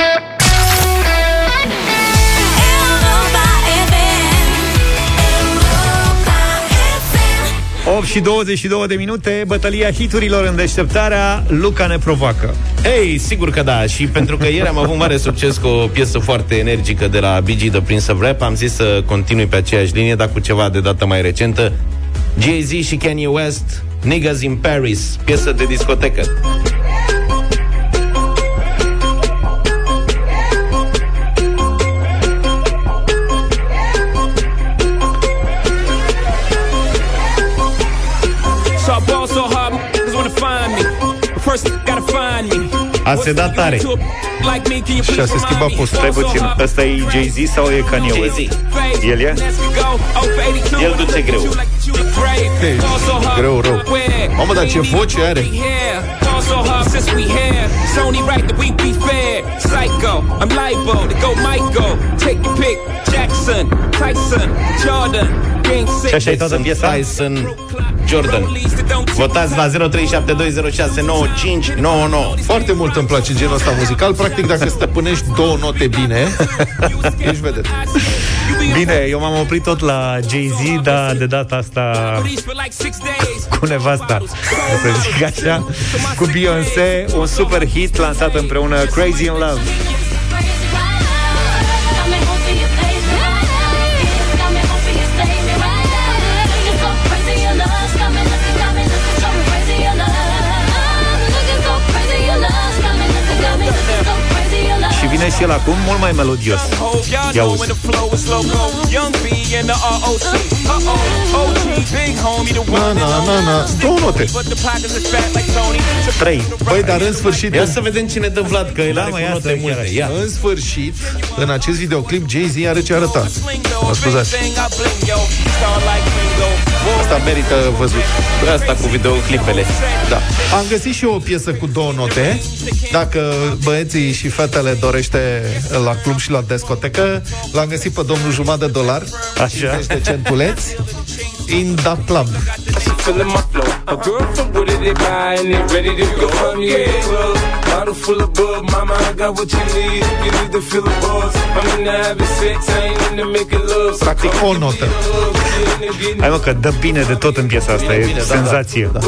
Speaker 1: 8 și 22 de minute, bătălia hiturilor în deșteptarea, Luca ne provoacă.
Speaker 14: Ei, sigur că da, și pentru că ieri am avut mare succes cu o piesă foarte energică de la BG The Prince of Rap, am zis să continui pe aceeași linie, dar cu ceva de dată mai recentă. Jay-Z și Kanye West, Niggas in Paris, piesă de discotecă.
Speaker 1: A se dat tare.
Speaker 2: Și a se schimba postul.
Speaker 1: Stai puțin, ăsta e Jay-Z sau e Kanye West? El e?
Speaker 14: El duce greu.
Speaker 2: Hey, greu, rău. Mamă, dar ce voce are! so hard since we here. It's only right that we be fair. Psycho, I'm liable to go Michael. Take your pick. Jackson, Tyson, Jordan.
Speaker 1: Și așa e toată piesa?
Speaker 14: Tyson, Jordan. Votați la 0372069599.
Speaker 2: Foarte mult îmi place genul ăsta muzical. Practic, dacă [laughs] stăpânești două note bine, ești vedet.
Speaker 1: Bine, eu m-am oprit tot la Jay-Z, dar de data asta cu nevasta, să zic așa, cu Beyoncé, un super hit lansat împreună Crazy in Love. Vine și el acum mult mai melodios. Ia uzi.
Speaker 2: Na, na, na, na. Două note.
Speaker 1: Trei.
Speaker 2: Băi, dar în sfârșit...
Speaker 14: Ia să vedem cine dă Vlad, că el da, are note multe. Ia.
Speaker 2: În sfârșit, în acest videoclip, Jay-Z are ce arăta. Mă scuzați. Asta merită văzut.
Speaker 14: Asta cu videoclipele.
Speaker 2: Da. Am găsit și eu o piesă cu două note. Dacă băieții și fetele dorește la club și la discotecă, l-am găsit pe domnul jumătate de dolar.
Speaker 1: Așa.
Speaker 2: de centuleți. In the club. A girl from Wooded, they buy and they ready to go. Yeah, club. Bottle full of bug, mama, I got what you need. You need to feel the buzz. I'm in the having sex, I ain't in the making love. Practic o notă.
Speaker 1: Hai mă, că dă bine de tot în piesa asta, e bine, senzație. Da, da.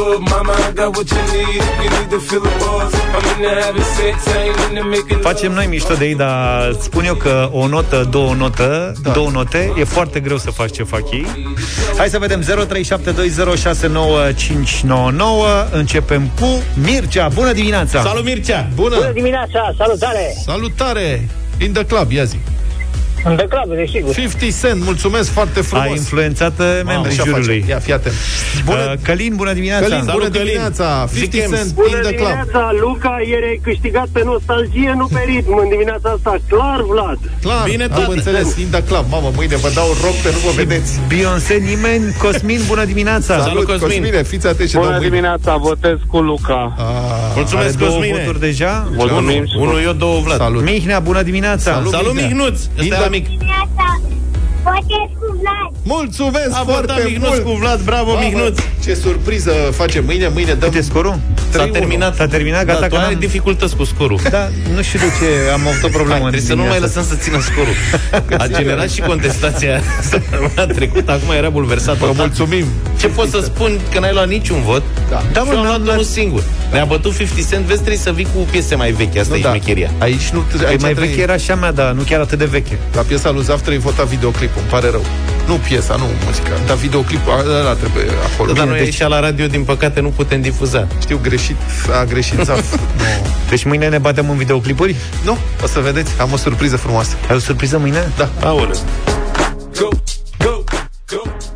Speaker 1: Facem noi mișto de ei, dar spun eu că o notă, două notă, da. două note, e foarte greu să faci ce fac ei. Hai să vedem 0372069599. Începem cu Mircea. Bună dimineața!
Speaker 14: Salut Mircea!
Speaker 15: Bună! Bună dimineața! Salutare!
Speaker 2: Salutare! In the club, ia zi.
Speaker 15: În reclamă, desigur.
Speaker 2: 50 Cent, mulțumesc foarte frumos.
Speaker 1: A influențat uh, membrii jurului.
Speaker 2: Ia, fii atent.
Speaker 1: Bună, uh, Călin, bună dimineața.
Speaker 2: Călin, bună Salut, dimineața. 50 Cent,
Speaker 15: bună in the club. dimineața, Luca. Ieri ai câștigat pe nostalgie, nu pe ritm. În dimineața asta, clar, Vlad.
Speaker 2: Clar, Bine, am tati. înțeles. In the club. Mamă, mâine vă dau rock pe nu vă vedeți.
Speaker 1: Beyoncé, nimeni. Cosmin, bună dimineața.
Speaker 2: Salut, Salut Cosmin. Cosmine, fiți atenți
Speaker 6: Bună dimineața, votez cu Luca.
Speaker 1: Ah, Mulțumesc, Cosmine. Două voturi deja.
Speaker 6: Mulțumim.
Speaker 14: Unul eu, două Vlad.
Speaker 1: Salut. Mihnea, bună dimineața.
Speaker 14: Salut, Salut Mihnuț. Ăsta e mic.
Speaker 2: Votez cu Vlad. Mulțumesc A foarte
Speaker 14: Mihnuț mult. cu Vlad, bravo Mamă, Mihnuț.
Speaker 2: Ce surpriză facem mâine, mâine dăm...
Speaker 1: Câte scorul?
Speaker 14: S-a terminat.
Speaker 1: S-a terminat, gata, da,
Speaker 14: că ai dificultăți cu scorul.
Speaker 1: Da, nu știu de ce am avut o problemă. Hai,
Speaker 14: trebuie să nu mai lăsăm să țină scorul. [laughs] A generat și contestația [laughs] săptămâna trecută, acum era bulversat.
Speaker 2: Vă mulțumim.
Speaker 14: Ce pot să spun că n-ai luat niciun vot? Da. Da, mă, am luat unul singur. Ne-a bătut 50 Cent, vezi, trebuie să vii cu piese mai vechi, asta nu, e da. șmecheria.
Speaker 2: Aici nu...
Speaker 1: Păi aici mai veche era și a mea, dar nu chiar atât de veche.
Speaker 2: La piesa lui Zaf 3 vota videoclipul, îmi pare rău. Nu piesa, nu muzica, dar videoclipul ăla trebuie acolo.
Speaker 14: Da, dar noi deci... la radio, din păcate, nu putem difuza.
Speaker 2: Știu, greșit, a greșit Zaf. [laughs] no.
Speaker 1: Deci mâine ne batem în videoclipuri?
Speaker 2: Nu, o să vedeți, am o surpriză frumoasă.
Speaker 1: Ai o surpriză mâine?
Speaker 2: Da.
Speaker 14: Aoleu. Go, go,
Speaker 1: go.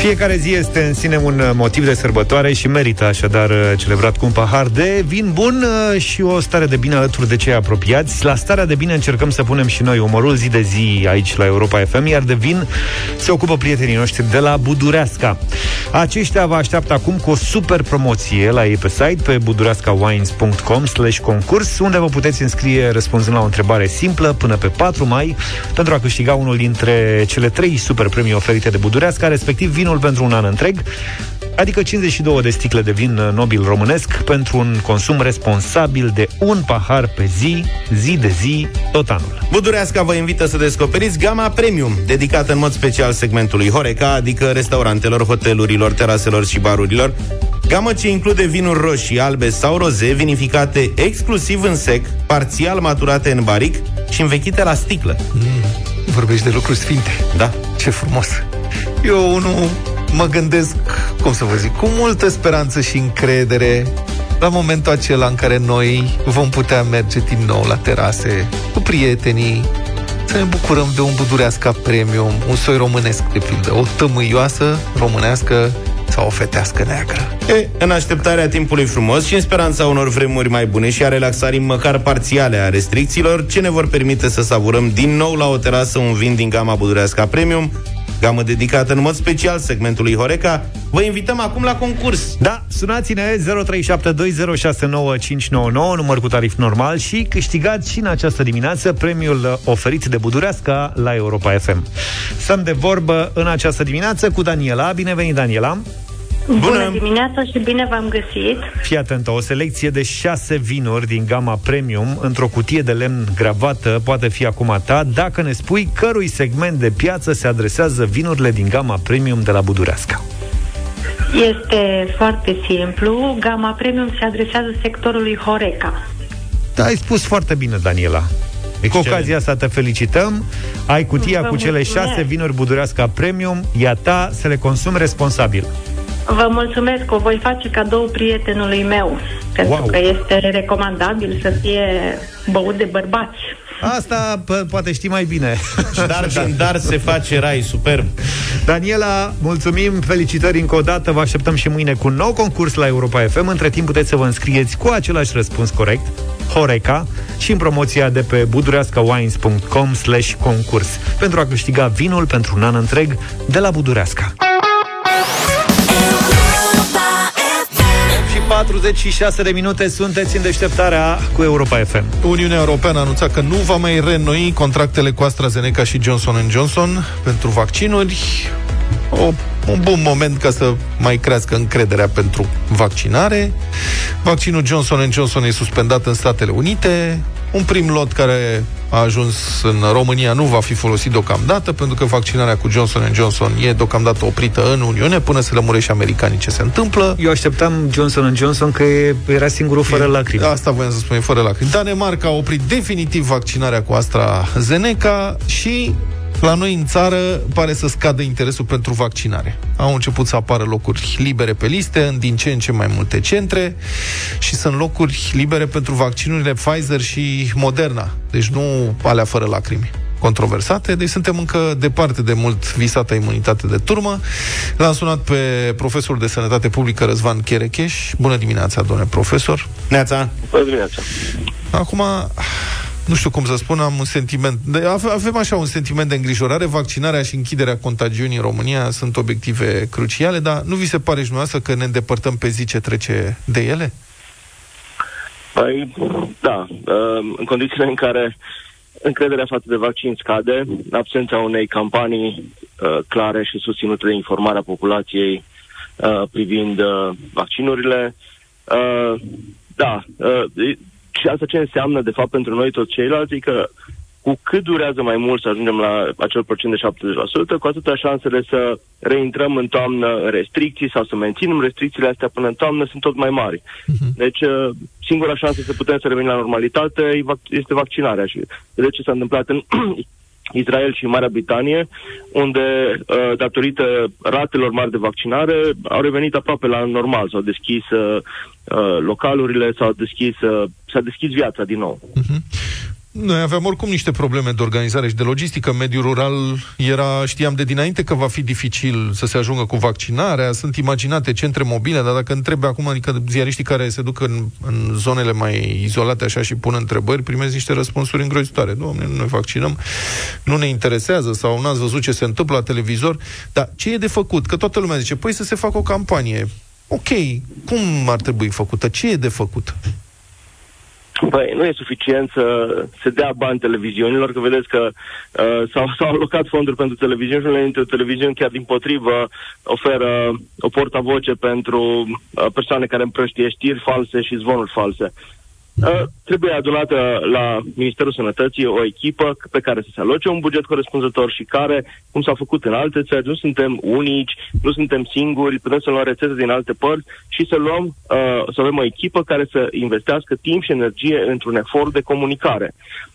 Speaker 1: Fiecare zi este în sine un uh, motiv de sărbătoare și merită așadar uh, celebrat cu un pahar de vin bun uh, și o stare de bine alături de cei apropiați. La starea de bine încercăm să punem și noi umorul zi de zi aici la Europa FM, iar de vin se ocupă prietenii noștri de la Budureasca. Aceștia vă așteaptă acum cu o super promoție la ei pe site, pe budureascawines.com slash concurs, unde vă puteți înscrie răspunzând la o întrebare simplă până pe 4 mai pentru a câștiga unul dintre cele trei super premii oferite de Budureasca, respectiv vinul vinul pentru un an întreg, adică 52 de sticle de vin nobil românesc pentru un consum responsabil de un pahar pe zi, zi de zi, tot anul.
Speaker 14: Budureasca vă invită să descoperiți gama premium, dedicată în mod special segmentului Horeca, adică restaurantelor, hotelurilor, teraselor și barurilor, Gamă ce include vinuri roșii, albe sau roze, vinificate exclusiv în sec, parțial maturate în baric și învechite la sticlă.
Speaker 2: Mm, vorbești de lucruri sfinte.
Speaker 14: Da.
Speaker 2: Ce frumos. Eu nu mă gândesc, cum să vă zic, cu multă speranță și încredere la momentul acela în care noi vom putea merge din nou la terase cu prietenii, să ne bucurăm de un budureasca premium, un soi românesc, de pildă, o tămâioasă românească sau o fetească neagră.
Speaker 14: E, în așteptarea timpului frumos și în speranța unor vremuri mai bune și a relaxării măcar parțiale a restricțiilor, ce ne vor permite să savurăm din nou la o terasă un vin din gama budurească premium, gamă dedicată în mod special segmentului Horeca. Vă invităm acum la concurs.
Speaker 1: Da, sunați-ne 0372069599, număr cu tarif normal și câștigați și în această dimineață premiul oferit de Budureasca la Europa FM. Stăm de vorbă în această dimineață cu Daniela. Bine venit, Daniela!
Speaker 16: Bună! Bună dimineața și bine v-am găsit!
Speaker 1: Fii atentă, o selecție de șase vinuri din gama premium într-o cutie de lemn gravată poate fi acum a ta dacă ne spui cărui segment de piață se adresează vinurile din gama premium de la Budureasca.
Speaker 16: Este foarte simplu. Gama premium se adresează sectorului Horeca.
Speaker 1: Da, ai spus foarte bine, Daniela. Excelent. Cu ocazia asta te felicităm. Ai cutia Vă cu cele mulțumesc. șase vinuri Budureasca Premium. Ia ta să le consumi responsabil.
Speaker 16: Vă mulțumesc, o voi face cadou prietenului meu, pentru wow. că este recomandabil să fie băut de bărbați.
Speaker 1: Asta p- poate știi mai bine. [laughs]
Speaker 14: Dar din dar se face rai, superb.
Speaker 1: Daniela, mulțumim, felicitări încă o dată. Vă așteptăm și mâine cu un nou concurs la Europa FM. Între timp puteți să vă înscrieți cu același răspuns corect Horeca și în promoția de pe budureascawines.com slash concurs pentru a câștiga vinul pentru un an întreg de la Budureasca. 46 de minute sunteți în deșteptarea cu Europa FM.
Speaker 2: Uniunea Europeană a anunțat că nu va mai reînnoi contractele cu AstraZeneca și Johnson Johnson pentru vaccinuri. O, un bun moment ca să mai crească încrederea pentru vaccinare. Vaccinul Johnson Johnson e suspendat în Statele Unite. Un prim lot care a ajuns în România nu va fi folosit deocamdată, pentru că vaccinarea cu Johnson Johnson e deocamdată oprită în Uniune, până să lămure și americanii ce se întâmplă.
Speaker 1: Eu așteptam Johnson Johnson că era singurul fără lacrimi.
Speaker 2: Asta voiam să spun, fără lacrimi. Danemarca a oprit definitiv vaccinarea cu AstraZeneca și la noi în țară pare să scadă interesul pentru vaccinare. Au început să apară locuri libere pe liste în din ce în ce mai multe centre și sunt locuri libere pentru vaccinurile Pfizer și Moderna, deci nu alea fără lacrimi controversate, deci suntem încă departe de mult visata imunitate de turmă. L-am sunat pe profesorul de sănătate publică Răzvan Cherecheș. Bună dimineața, domnule profesor!
Speaker 14: Neața!
Speaker 17: Bună dimineața!
Speaker 2: Acum, nu știu cum să spun, am un sentiment, de, avem așa un sentiment de îngrijorare, vaccinarea și închiderea contagiunii în România sunt obiective cruciale, dar nu vi se pare și dumneavoastră că ne îndepărtăm pe zi ce trece de ele?
Speaker 17: Păi, da, uh, în condițiile în care încrederea față de vaccin scade, absența unei campanii uh, clare și susținute de informarea populației uh, privind vaccinurile, da, și asta ce înseamnă, de fapt, pentru noi toți ceilalți, e că cu cât durează mai mult să ajungem la acel procent de 70%, cu atâta șansele să reintrăm în toamnă în restricții sau să menținem restricțiile astea până în toamnă sunt tot mai mari. Uh-huh. Deci, uh, singura șansă să putem să revenim la normalitate este vaccinarea. Și de ce s-a întâmplat în [clears throat] Israel și Marea Britanie, unde, uh, datorită ratelor mari de vaccinare, au revenit aproape la normal, s-au deschis uh, localurile, s-au deschis, s-a deschis viața din nou. Uh-huh.
Speaker 2: Noi aveam oricum niște probleme de organizare și de logistică. Mediul rural era, știam de dinainte că va fi dificil să se ajungă cu vaccinarea. Sunt imaginate centre mobile, dar dacă întrebe acum, adică ziariștii care se duc în, în zonele mai izolate așa și pun întrebări, primesc niște răspunsuri îngrozitoare. Doamne, nu ne vaccinăm, nu ne interesează sau n-ați văzut ce se întâmplă la televizor. Dar ce e de făcut? Că toată lumea zice, păi să se facă o campanie. Ok, cum ar trebui făcută? Ce e de făcut?
Speaker 17: Păi, nu e suficient să se dea bani televiziunilor, că vedeți că uh, s-au, [laughs] s-au alocat fonduri pentru televiziuni și unele dintre televiziuni chiar din potrivă oferă o portavoce pentru uh, persoane care împrăștie știri false și zvonuri false. Uh, trebuie adunată la Ministerul Sănătății o echipă pe care să se aloce un buget corespunzător și care, cum s-a făcut în alte țări, nu suntem unici, nu suntem singuri, putem să luăm rețete din alte părți și să luăm, uh, să avem o echipă care să investească timp și energie într-un efort de comunicare.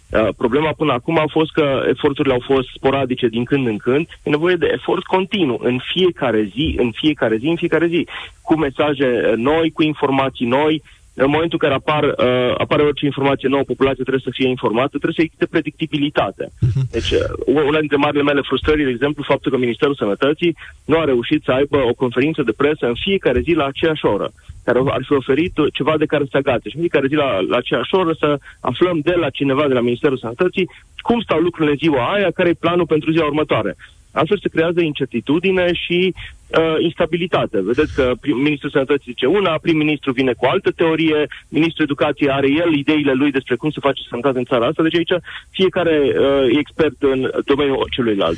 Speaker 17: Uh, problema până acum a fost că eforturile au fost sporadice din când în când. E nevoie de efort continuu, în fiecare zi, în fiecare zi, în fiecare zi, cu mesaje noi, cu informații noi, în momentul în care apar, uh, apare orice informație nouă, populația trebuie să fie informată, trebuie să existe predictibilitate. Mhm. Deci, uh, una dintre marile mele frustrări, de exemplu, faptul că Ministerul Sănătății nu a reușit să aibă o conferință de presă în fiecare zi la aceeași oră, care ar fi oferit ceva de care să agate. Și în fiecare zi la, la aceeași oră să aflăm de la cineva de la Ministerul Sănătății cum stau lucrurile în ziua aia, care e planul pentru ziua următoare. Astfel se creează incertitudine și uh, instabilitate. Vedeți că Ministrul Sănătății zice una, prim-ministru vine cu altă teorie, Ministrul Educației are el ideile lui despre cum se face sănătate în țara asta, deci aici fiecare uh, e expert în domeniul celuilalt.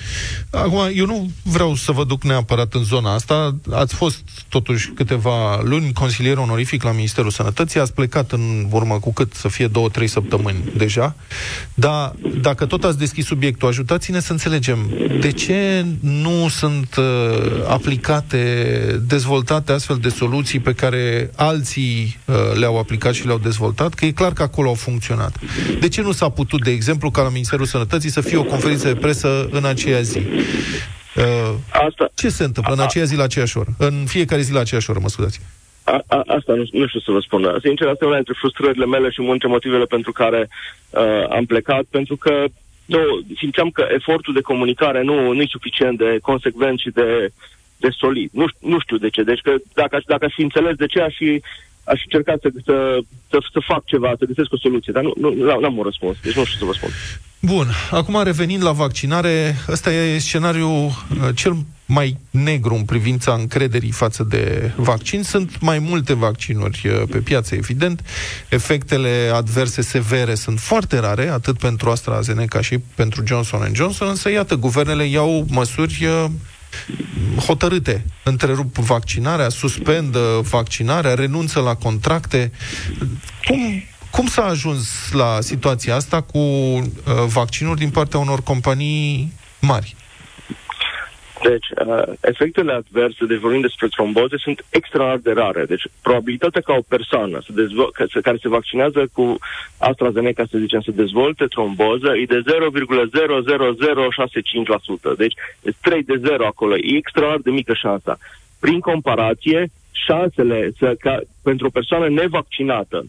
Speaker 2: Acum, eu nu vreau să vă duc neapărat în zona asta. Ați fost totuși câteva luni consilier onorific la Ministerul Sănătății, ați plecat în urmă cu cât să fie două, trei săptămâni deja, dar dacă tot ați deschis subiectul, ajutați-ne să înțelegem de ce nu sunt uh, aplicate aplicate, dezvoltate astfel de soluții pe care alții uh, le-au aplicat și le-au dezvoltat, că e clar că acolo au funcționat. De ce nu s-a putut, de exemplu, ca la Ministerul Sănătății să fie o conferință de presă în aceea zi? Uh,
Speaker 17: Asta,
Speaker 2: ce se întâmplă în aceea zi la aceeași oră? În fiecare zi la aceeași oră, mă scuzați.
Speaker 17: A, a, asta nu, nu știu să vă spun. Sincer, asta e una dintre frustrările mele și multe motivele pentru care uh, am plecat, pentru că nu, simțeam că efortul de comunicare nu, nu e suficient de consecvent și de de solid. Nu, nu știu de ce. Deci că dacă, dacă aș fi înțeles de ce, aș fi aș încerca să, să, să, să fac ceva, să găsesc o soluție, dar nu, nu, nu am un răspuns, deci nu știu să vă spun.
Speaker 2: Bun, acum revenind la vaccinare, ăsta e scenariul uh, cel mai negru în privința încrederii față de vaccin. Sunt mai multe vaccinuri uh, pe piață, evident. Efectele adverse severe sunt foarte rare, atât pentru AstraZeneca și pentru Johnson Johnson, însă, iată, guvernele iau măsuri uh, hotărâte. Întrerup vaccinarea, suspendă vaccinarea, renunță la contracte. Cum, cum s-a ajuns la situația asta cu uh, vaccinuri din partea unor companii mari?
Speaker 17: Deci, uh, efectele adverse, deci vorbim despre tromboze, sunt extraordinar de rare. Deci, probabilitatea ca o persoană să dezvol- ca să, care se vaccinează cu AstraZeneca, să zicem, să dezvolte tromboză, e de 0,00065%. Deci, e 3 de 0 acolo. E extraordinar de mică șansa. Prin comparație, șansele să, ca, pentru o persoană nevaccinată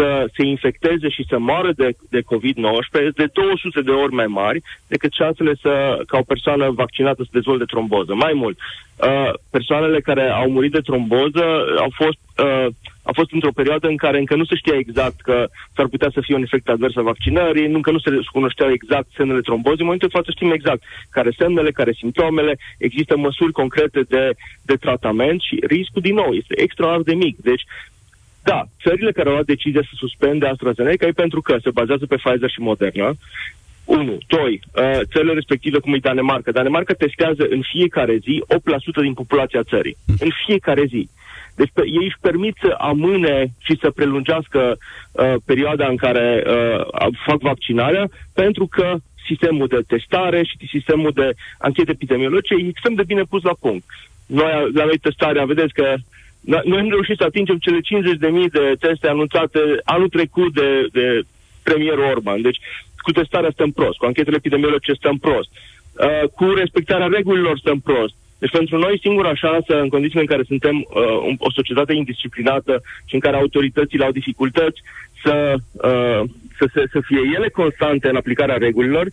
Speaker 17: să se infecteze și să moară de, de COVID-19 de 200 de ori mai mari decât șansele să, ca o persoană vaccinată să dezvolte tromboză. Mai mult, uh, persoanele care au murit de tromboză au fost, uh, au fost într-o perioadă în care încă nu se știa exact că s-ar putea să fie un efect advers al vaccinării, încă nu se cunoșteau exact semnele trombozei. În momentul de față știm exact care semnele, care simptomele, există măsuri concrete de, de tratament și riscul, din nou, este extraordinar de mic. Deci, da, țările care au luat decizia să suspende AstraZeneca e pentru că se bazează pe Pfizer și Moderna. 1. 2. Uh, țările respective, cum e Danemarca. Danemarca testează în fiecare zi 8% din populația țării. În fiecare zi. Deci pe, ei își permit să amâne și să prelungească uh, perioada în care uh, fac vaccinarea, pentru că sistemul de testare și sistemul de anchete epidemiologice e extrem de bine pus la punct. Noi, la noi testarea, vedeți că noi am reușit să atingem cele 50.000 de teste anunțate anul trecut de, de premierul Orban. Deci cu testarea stăm prost, cu anchetele epidemiologice stăm prost, uh, cu respectarea regulilor stăm prost. Deci pentru noi singura șansă, în condițiile în care suntem uh, o societate indisciplinată și în care autoritățile au dificultăți să, uh, să, să, să fie ele constante în aplicarea regulilor,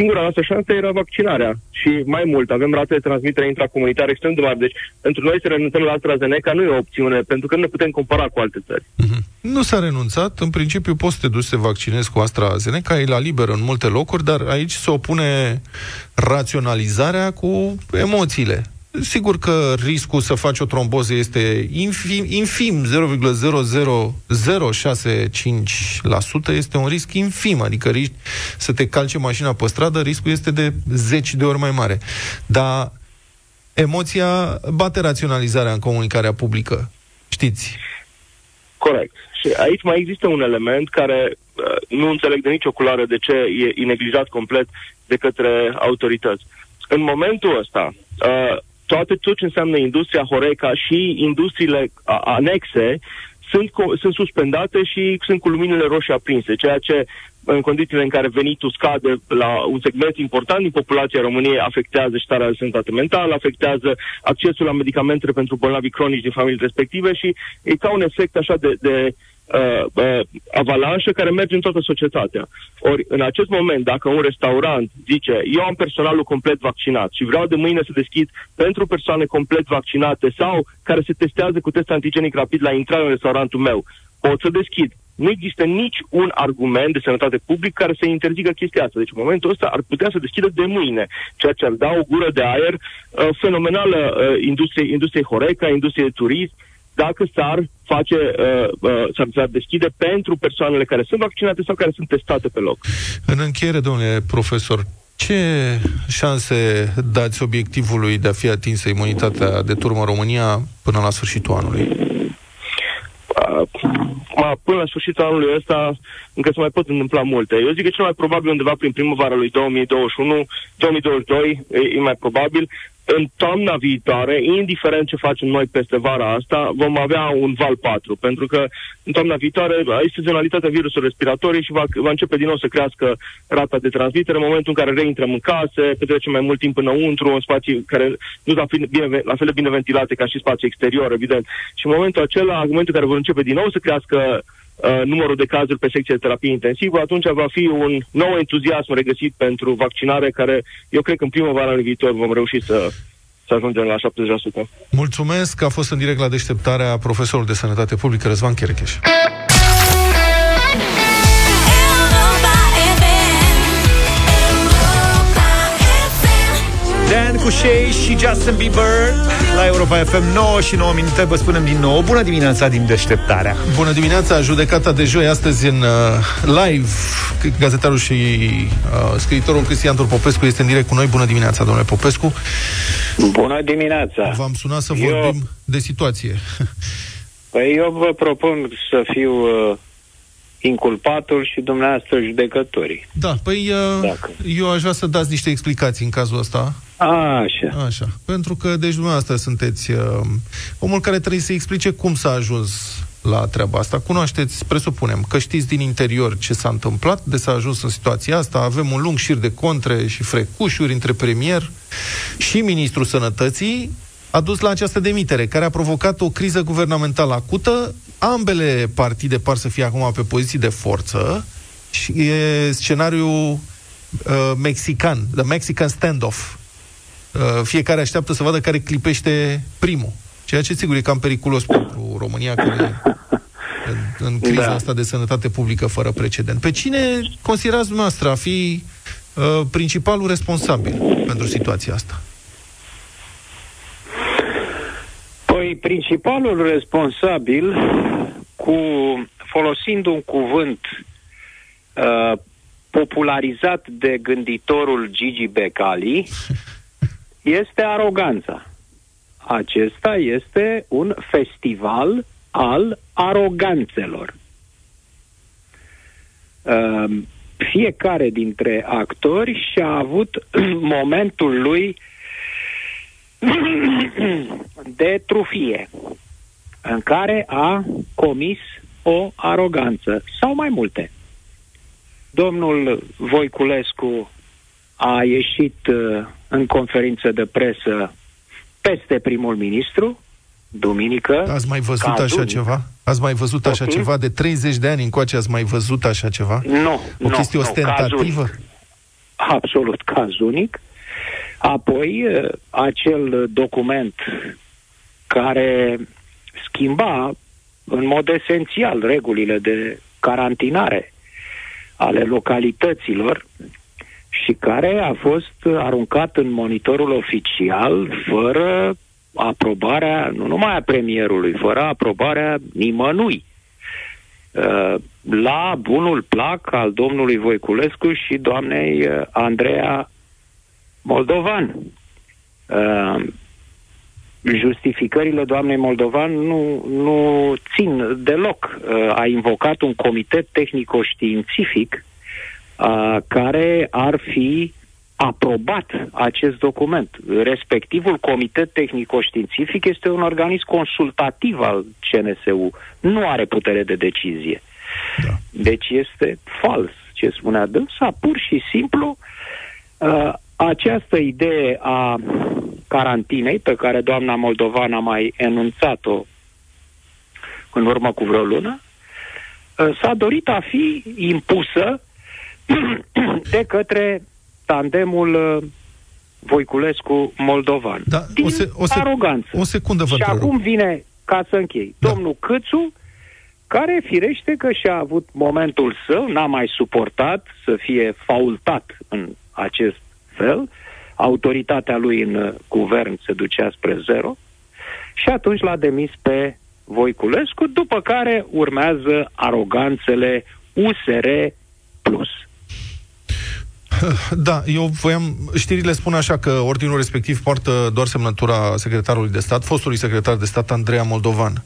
Speaker 17: singura noastră șansă era vaccinarea. Și mai mult, avem rate de transmitere intracomunitară extrem de mari. Deci, pentru noi să renunțăm la AstraZeneca nu e o opțiune, pentru că nu ne putem compara cu alte țări. Mm-hmm.
Speaker 2: Nu s-a renunțat. În principiu, poți să te duci să te vaccinezi cu AstraZeneca, e la liber în multe locuri, dar aici se opune raționalizarea cu emoțiile. Sigur că riscul să faci o tromboză este infim, infim 0,00065%, este un risc infim, adică risc să te calce mașina pe stradă, riscul este de 10 de ori mai mare. Dar emoția bate raționalizarea în comunicarea publică, știți?
Speaker 17: Corect. Și aici mai există un element care uh, nu înțeleg de nicio culoare de ce e neglijat complet de către autorități. În momentul ăsta, uh, toate tot ce înseamnă industria Horeca și industriile anexe sunt, sunt suspendate și sunt cu luminile roșii aprinse, ceea ce în condițiile în care venitul scade la un segment important din populația României, afectează starea de sănătate mentală, afectează accesul la medicamentele pentru bolnavi cronici din familii respective și e ca un efect așa de, de uh, uh, avalanșă care merge în toată societatea. Ori, în acest moment, dacă un restaurant zice, eu am personalul complet vaccinat și vreau de mâine să deschid pentru persoane complet vaccinate sau care se testează cu test antigenic rapid la intrare în restaurantul meu, pot să deschid. Nu există nici un argument de sănătate publică care să interzică chestia asta. Deci, în momentul ăsta ar putea să deschidă de mâine, ceea ce ar da o gură de aer uh, fenomenală uh, industriei, industriei Horeca, industriei de turism, dacă s-ar face, uh, uh, s-ar, s-ar deschide pentru persoanele care sunt vaccinate sau care sunt testate pe loc.
Speaker 2: În încheiere, domnule profesor, ce șanse dați obiectivului de a fi atinsă imunitatea de turmă România până la sfârșitul anului?
Speaker 17: Uh, până la sfârșitul anului ăsta încă se mai pot întâmpla multe. Eu zic că cel mai probabil undeva prin primăvara lui 2021, 2022 e, e mai probabil în toamna viitoare, indiferent ce facem noi peste vara asta, vom avea un val 4, pentru că în toamna viitoare este sezonalitatea virusului respiratorii și va, va începe din nou să crească rata de transmitere în momentul în care reintrăm în case, petrecem mai mult timp înăuntru, în spații care nu sunt bine, la fel de bine ventilate ca și spații exterior, evident. Și în momentul acela, în momentul în care vor începe din nou să crească Uh, numărul de cazuri pe secție de terapie intensivă, atunci va fi un nou entuziasm regăsit pentru vaccinare care eu cred că în primăvara anului viitor vom reuși să, să ajungem la 70%.
Speaker 2: Mulțumesc, a fost în direct la deșteptarea profesorul de sănătate publică Răzvan Cherecheș.
Speaker 1: Dan cu Shay și Justin Bieber la Europa FM 9 și 9 minute. Vă spunem din nou, bună dimineața din deșteptarea.
Speaker 2: Bună dimineața, judecata de joi astăzi în uh, live. Gazetarul și uh, scriitorul Cristian Popescu este în direct cu noi. Bună dimineața, domnule Popescu.
Speaker 18: Bună dimineața.
Speaker 2: V-am sunat să vorbim eu... de situație.
Speaker 18: Păi eu vă propun să fiu uh, inculpatul și dumneavoastră judecătorii.
Speaker 2: Da, păi uh, Dacă. eu aș vrea să dați niște explicații în cazul ăsta.
Speaker 18: A, așa.
Speaker 2: Așa. Pentru că, deci, dumneavoastră sunteți uh, omul care trebuie să explice cum s-a ajuns la treaba asta. Cunoașteți, presupunem, că știți din interior ce s-a întâmplat, de s-a ajuns în situația asta. Avem un lung șir de contre și frecușuri între premier și ministrul sănătății, a dus la această demitere, care a provocat o criză guvernamentală acută. Ambele partide par să fie acum pe poziții de forță și e scenariul uh, mexican, the Mexican standoff. Uh, fiecare așteaptă să vadă care clipește primul. Ceea ce, sigur, e cam periculos pentru România, care în, în [laughs] criza da. asta de sănătate publică fără precedent. Pe cine considerați dumneavoastră a fi uh, principalul responsabil pentru situația asta?
Speaker 18: Păi, principalul responsabil, cu folosind un cuvânt uh, popularizat de gânditorul Gigi Becali, [laughs] este aroganța. Acesta este un festival al aroganțelor. Uh, fiecare dintre actori și-a avut [clears throat] momentul lui [clears throat] de trufie, în care a comis o aroganță, sau mai multe. Domnul Voiculescu a ieșit uh, în conferință de presă peste primul ministru, duminică.
Speaker 2: Ați mai văzut așa așa ceva? Ați mai văzut așa okay. ceva? De 30 de ani încoace ați mai văzut așa ceva?
Speaker 18: Nu.
Speaker 2: O
Speaker 18: nu,
Speaker 2: chestie
Speaker 18: nu,
Speaker 2: ostentativă?
Speaker 18: Caz Absolut, caz unic. Apoi, uh, acel document care schimba în mod esențial regulile de carantinare ale localităților și care a fost aruncat în monitorul oficial fără aprobarea, nu numai a premierului, fără aprobarea nimănui. Uh, la bunul plac al domnului Voiculescu și doamnei uh, Andreea Moldovan. Uh, justificările doamnei Moldovan nu, nu țin deloc. Uh, a invocat un comitet tehnico-științific uh, care ar fi aprobat acest document. Respectivul comitet tehnico-științific este un organism consultativ al CNSU. Nu are putere de decizie. Da. Deci este fals ce spunea dânsa, pur și simplu uh, această idee a carantinei, pe care doamna Moldovan a mai enunțat-o în urmă cu vreo lună, ă, s-a dorit a fi impusă de către tandemul ă, Voiculescu-Moldovan.
Speaker 2: Da, din o se, o se,
Speaker 18: aroganță.
Speaker 2: O secundă vă
Speaker 18: Și acum vine, ca să închei, da. domnul Câțu, care firește că și-a avut momentul său, n-a mai suportat să fie faultat în acest fel, autoritatea lui în uh, guvern se ducea spre zero și atunci l-a demis pe Voiculescu, după care urmează aroganțele USR plus. [laughs]
Speaker 2: Da, eu voiam, știrile spun așa că ordinul respectiv poartă doar semnătura secretarului de stat, fostului secretar de stat Andreea Moldovan.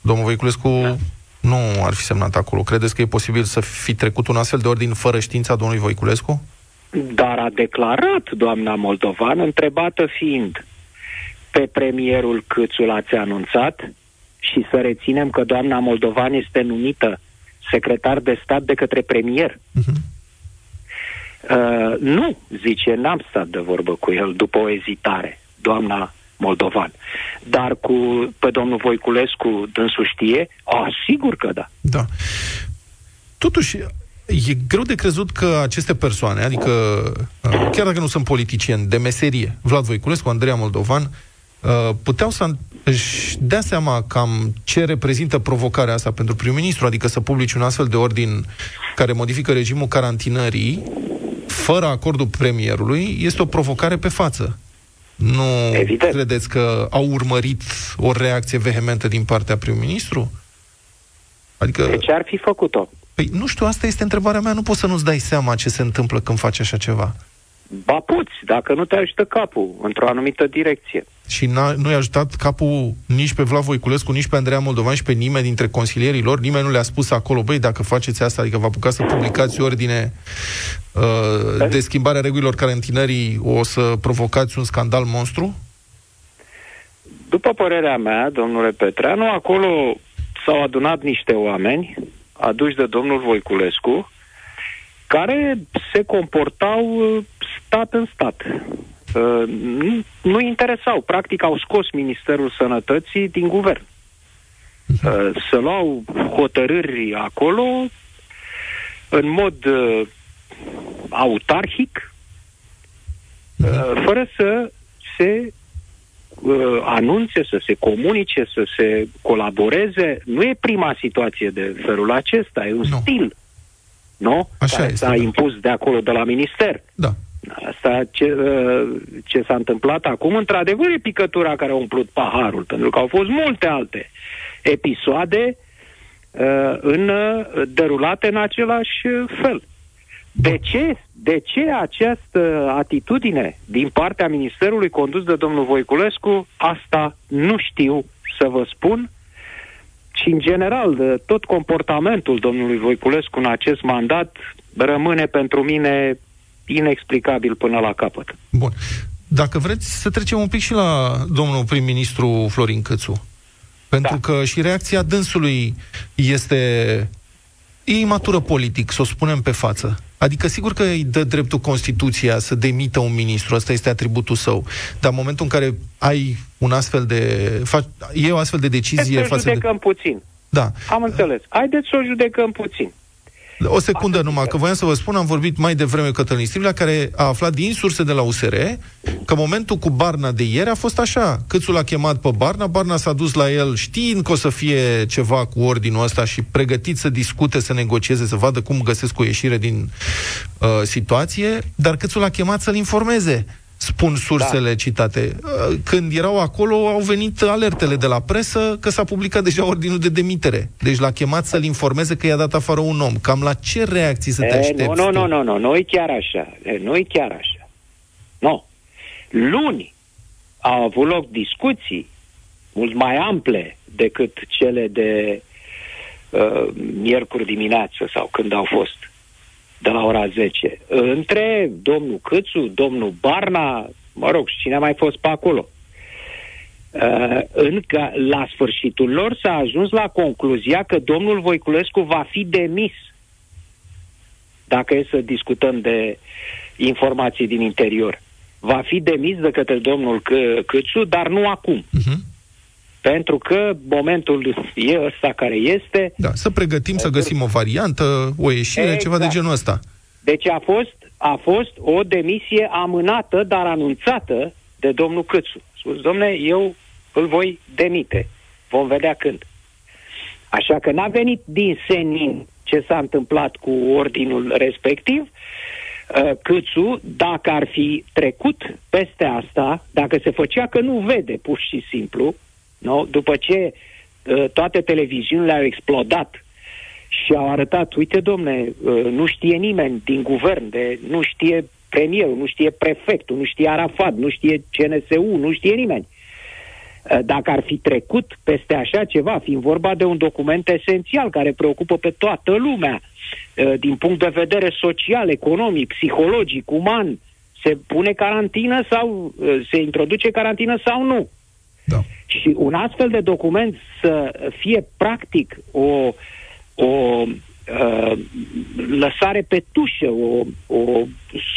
Speaker 2: Domnul Voiculescu da. nu ar fi semnat acolo. Credeți că e posibil să fi trecut un astfel de ordin fără știința domnului Voiculescu?
Speaker 18: Dar a declarat doamna Moldovan, întrebată fiind pe premierul Câțu l-ați anunțat și să reținem că doamna Moldovan este numită secretar de stat de către premier. Uh-huh. Uh, nu, zice, n-am stat de vorbă cu el după o ezitare, doamna Moldovan. Dar cu pe domnul Voiculescu dânsul știe? A, sigur că da.
Speaker 2: Da. Totuși, e greu de crezut că aceste persoane, adică uh, chiar dacă nu sunt politicieni de meserie, Vlad Voiculescu, Andreea Moldovan, uh, puteau să își dea seama cam ce reprezintă provocarea asta pentru prim-ministru, adică să publici un astfel de ordin care modifică regimul carantinării fără acordul premierului, este o provocare pe față. Nu Evident. credeți că au urmărit o reacție vehementă din partea prim-ministru?
Speaker 18: Adică... De ce ar fi făcut-o?
Speaker 2: Păi nu știu, asta este întrebarea mea. Nu poți să nu-ți dai seama ce se întâmplă când faci așa ceva.
Speaker 18: Ba puți, dacă nu te ajută capul într-o anumită direcție.
Speaker 2: Și nu i-a ajutat capul nici pe Vlad Voiculescu, nici pe Andreea Moldovan și pe nimeni dintre consilierii lor. Nimeni nu le-a spus acolo, băi, dacă faceți asta, adică vă apucați să publicați ordine uh, de schimbare a regulilor carantinării, o să provocați un scandal monstru?
Speaker 18: După părerea mea, domnule Petreanu, acolo s-au adunat niște oameni aduși de domnul Voiculescu, care se comportau uh, stat în stat. Uh, nu, nu interesau. Practic au scos Ministerul Sănătății din guvern. Uh, să luau hotărâri acolo în mod autarhic, fără să se uh, anunțe, să se comunice, să se colaboreze. Nu e prima situație de felul acesta, e un nu. stil. Nu?
Speaker 2: Așa
Speaker 18: Care
Speaker 2: este,
Speaker 18: s-a da. impus de acolo, de la minister.
Speaker 2: Da.
Speaker 18: Asta ce, uh, ce s-a întâmplat acum, într-adevăr, e picătura care a umplut paharul, pentru că au fost multe alte episoade uh, în, uh, derulate în același fel. De ce, de ce această atitudine din partea Ministerului condus de domnul Voiculescu? Asta nu știu să vă spun. Și, în general, de tot comportamentul domnului Voiculescu în acest mandat rămâne pentru mine inexplicabil până la capăt.
Speaker 2: Bun. Dacă vreți să trecem un pic și la domnul prim-ministru Florin Cățu. Pentru da. că și reacția dânsului este e imatură politic, să o spunem pe față. Adică sigur că îi dă dreptul Constituția să demită un ministru, asta este atributul său. Dar în momentul în care ai un astfel de... Faci, e o astfel de decizie...
Speaker 18: Să judecăm
Speaker 2: de...
Speaker 18: puțin.
Speaker 2: Da.
Speaker 18: Am înțeles. Haideți să o judecăm puțin.
Speaker 2: O secundă Asta numai, că voiam să vă spun, am vorbit mai devreme cu Cătălin Striblea, care a aflat din surse de la USR că momentul cu Barna de ieri a fost așa. Câțul a chemat pe Barna, Barna s-a dus la el știind că o să fie ceva cu ordinul ăsta și pregătit să discute, să negocieze, să vadă cum găsesc o ieșire din uh, situație, dar Câțul a chemat să-l informeze spun sursele da. citate. Uh, când erau acolo, au venit alertele de la presă că s-a publicat deja ordinul de demitere. Deci l-a chemat să-l informeze că i-a dat afară un om. Cam la ce reacții să te aștepți?
Speaker 18: Nu, nu, nu, nu, nu, nu e chiar așa. Nu e chiar așa. Nu. Luni au avut loc discuții mult mai ample decât cele de uh, miercuri dimineață sau când au fost de la ora 10, între domnul Câțu, domnul Barna, mă rog, și cine a mai fost pe acolo. Uh, încă la sfârșitul lor s-a ajuns la concluzia că domnul Voiculescu va fi demis. Dacă e să discutăm de informații din interior. Va fi demis de către domnul C- Câțu, dar nu acum. Uh-huh. Pentru că momentul e ăsta care este.
Speaker 2: Da, să pregătim, să găsim o variantă, o ieșire, exact. ceva de genul ăsta.
Speaker 18: Deci a fost, a fost o demisie amânată, dar anunțată de domnul Câțu. Spus, domne, eu îl voi demite. Vom vedea când. Așa că n-a venit din senin ce s-a întâmplat cu ordinul respectiv. Uh, Câțu, dacă ar fi trecut peste asta, dacă se făcea că nu vede pur și simplu, nu? După ce uh, toate televiziunile au explodat și au arătat, uite domne, uh, nu știe nimeni din guvern, de, nu știe premierul, nu știe prefectul, nu știe Arafat, nu știe CNSU, nu știe nimeni. Uh, dacă ar fi trecut peste așa ceva, fiind vorba de un document esențial care preocupă pe toată lumea, uh, din punct de vedere social, economic, psihologic, uman, se pune carantină sau uh, se introduce carantină sau nu.
Speaker 2: Da.
Speaker 18: Și un astfel de document să fie practic o, o uh, lăsare pe tușă, o, o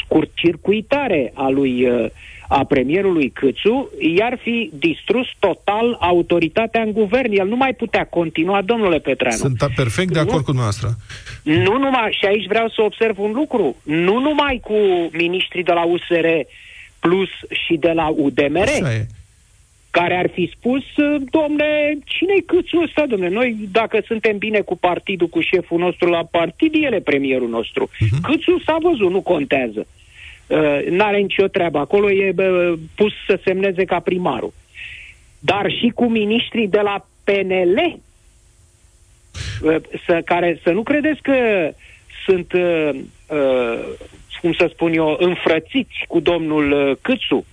Speaker 18: scurt circuitare a lui, uh, a premierului Câțu, i-ar fi distrus total autoritatea în guvern. El nu mai putea continua, domnule Petreanu.
Speaker 2: Sunt perfect de acord nu, cu dumneavoastră.
Speaker 18: Nu numai, și aici vreau să observ un lucru, nu numai cu ministrii de la USR Plus și de la UDMR. Așa e care ar fi spus, domne, cine-i câțul ăsta, domne? Noi, dacă suntem bine cu partidul, cu șeful nostru la partid, el e premierul nostru. Uh-huh. Câțul s-a văzut, nu contează. Uh, n-are nicio treabă. Acolo e uh, pus să semneze ca primarul. Dar și cu miniștrii de la PNL, uh, să, care să nu credeți că sunt, uh, uh, cum să spun eu, înfrățiți cu domnul uh, Câțu.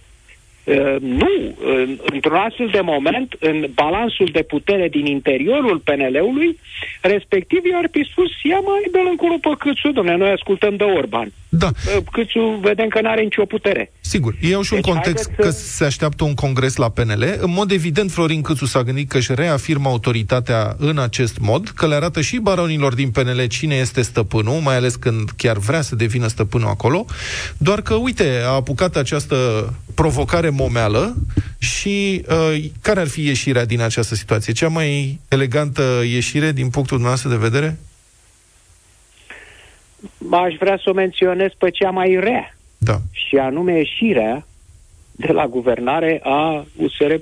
Speaker 18: Uh, nu, uh, într-un astfel de moment, în balansul de putere din interiorul PNL-ului, respectiv i-ar fi spus, ia mai dă-l încolo pe Câțu, domnule, noi ascultăm de Orban.
Speaker 2: Da.
Speaker 18: Uh, Câțu vedem că nu are nicio putere.
Speaker 2: Sigur, e și deci, un context că să... se așteaptă un congres la PNL. În mod evident, Florin Câțu s-a gândit că își reafirmă autoritatea în acest mod, că le arată și baronilor din PNL cine este stăpânul, mai ales când chiar vrea să devină stăpânul acolo, doar că, uite, a apucat această provocare momeală și uh, care ar fi ieșirea din această situație? Cea mai elegantă ieșire din punctul nostru de vedere?
Speaker 18: Aș vrea să o menționez pe cea mai rea.
Speaker 2: Da.
Speaker 18: Și anume ieșirea de la guvernare a USR+.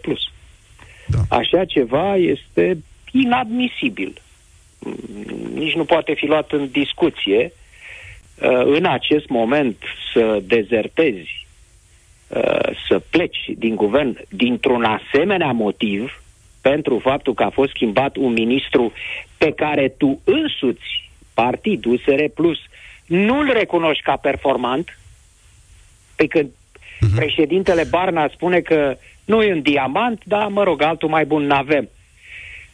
Speaker 18: Da. Așa ceva este inadmisibil. Nici nu poate fi luat în discuție uh, în acest moment să dezertezi Uh, să pleci din guvern dintr-un asemenea motiv pentru faptul că a fost schimbat un ministru pe care tu însuți, partidul USR Plus, nu-l recunoști ca performant, pe când uh-huh. președintele Barna spune că nu e un diamant, dar, mă rog, altul mai bun n-avem.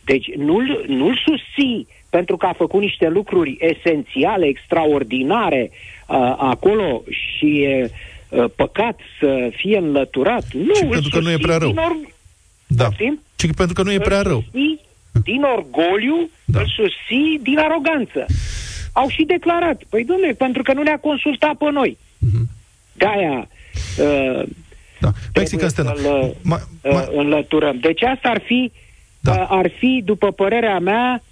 Speaker 18: Deci nu-l, nu-l susții pentru că a făcut niște lucruri esențiale, extraordinare uh, acolo și uh, Uh, păcat să fie înlăturat. Nu,
Speaker 2: și pentru că nu e prea rău. Or... Da. Și pentru că nu e prea rău.
Speaker 18: Din orgoliu, [laughs] da. îl susții din aroganță. Au și declarat. Păi, domnule, pentru că nu ne-a consultat pe noi. Mm-hmm. De-aia uh,
Speaker 2: da. Mexican
Speaker 18: să ma, ma... Uh, înlăturăm. Deci asta ar fi, da. uh, ar fi, după părerea mea,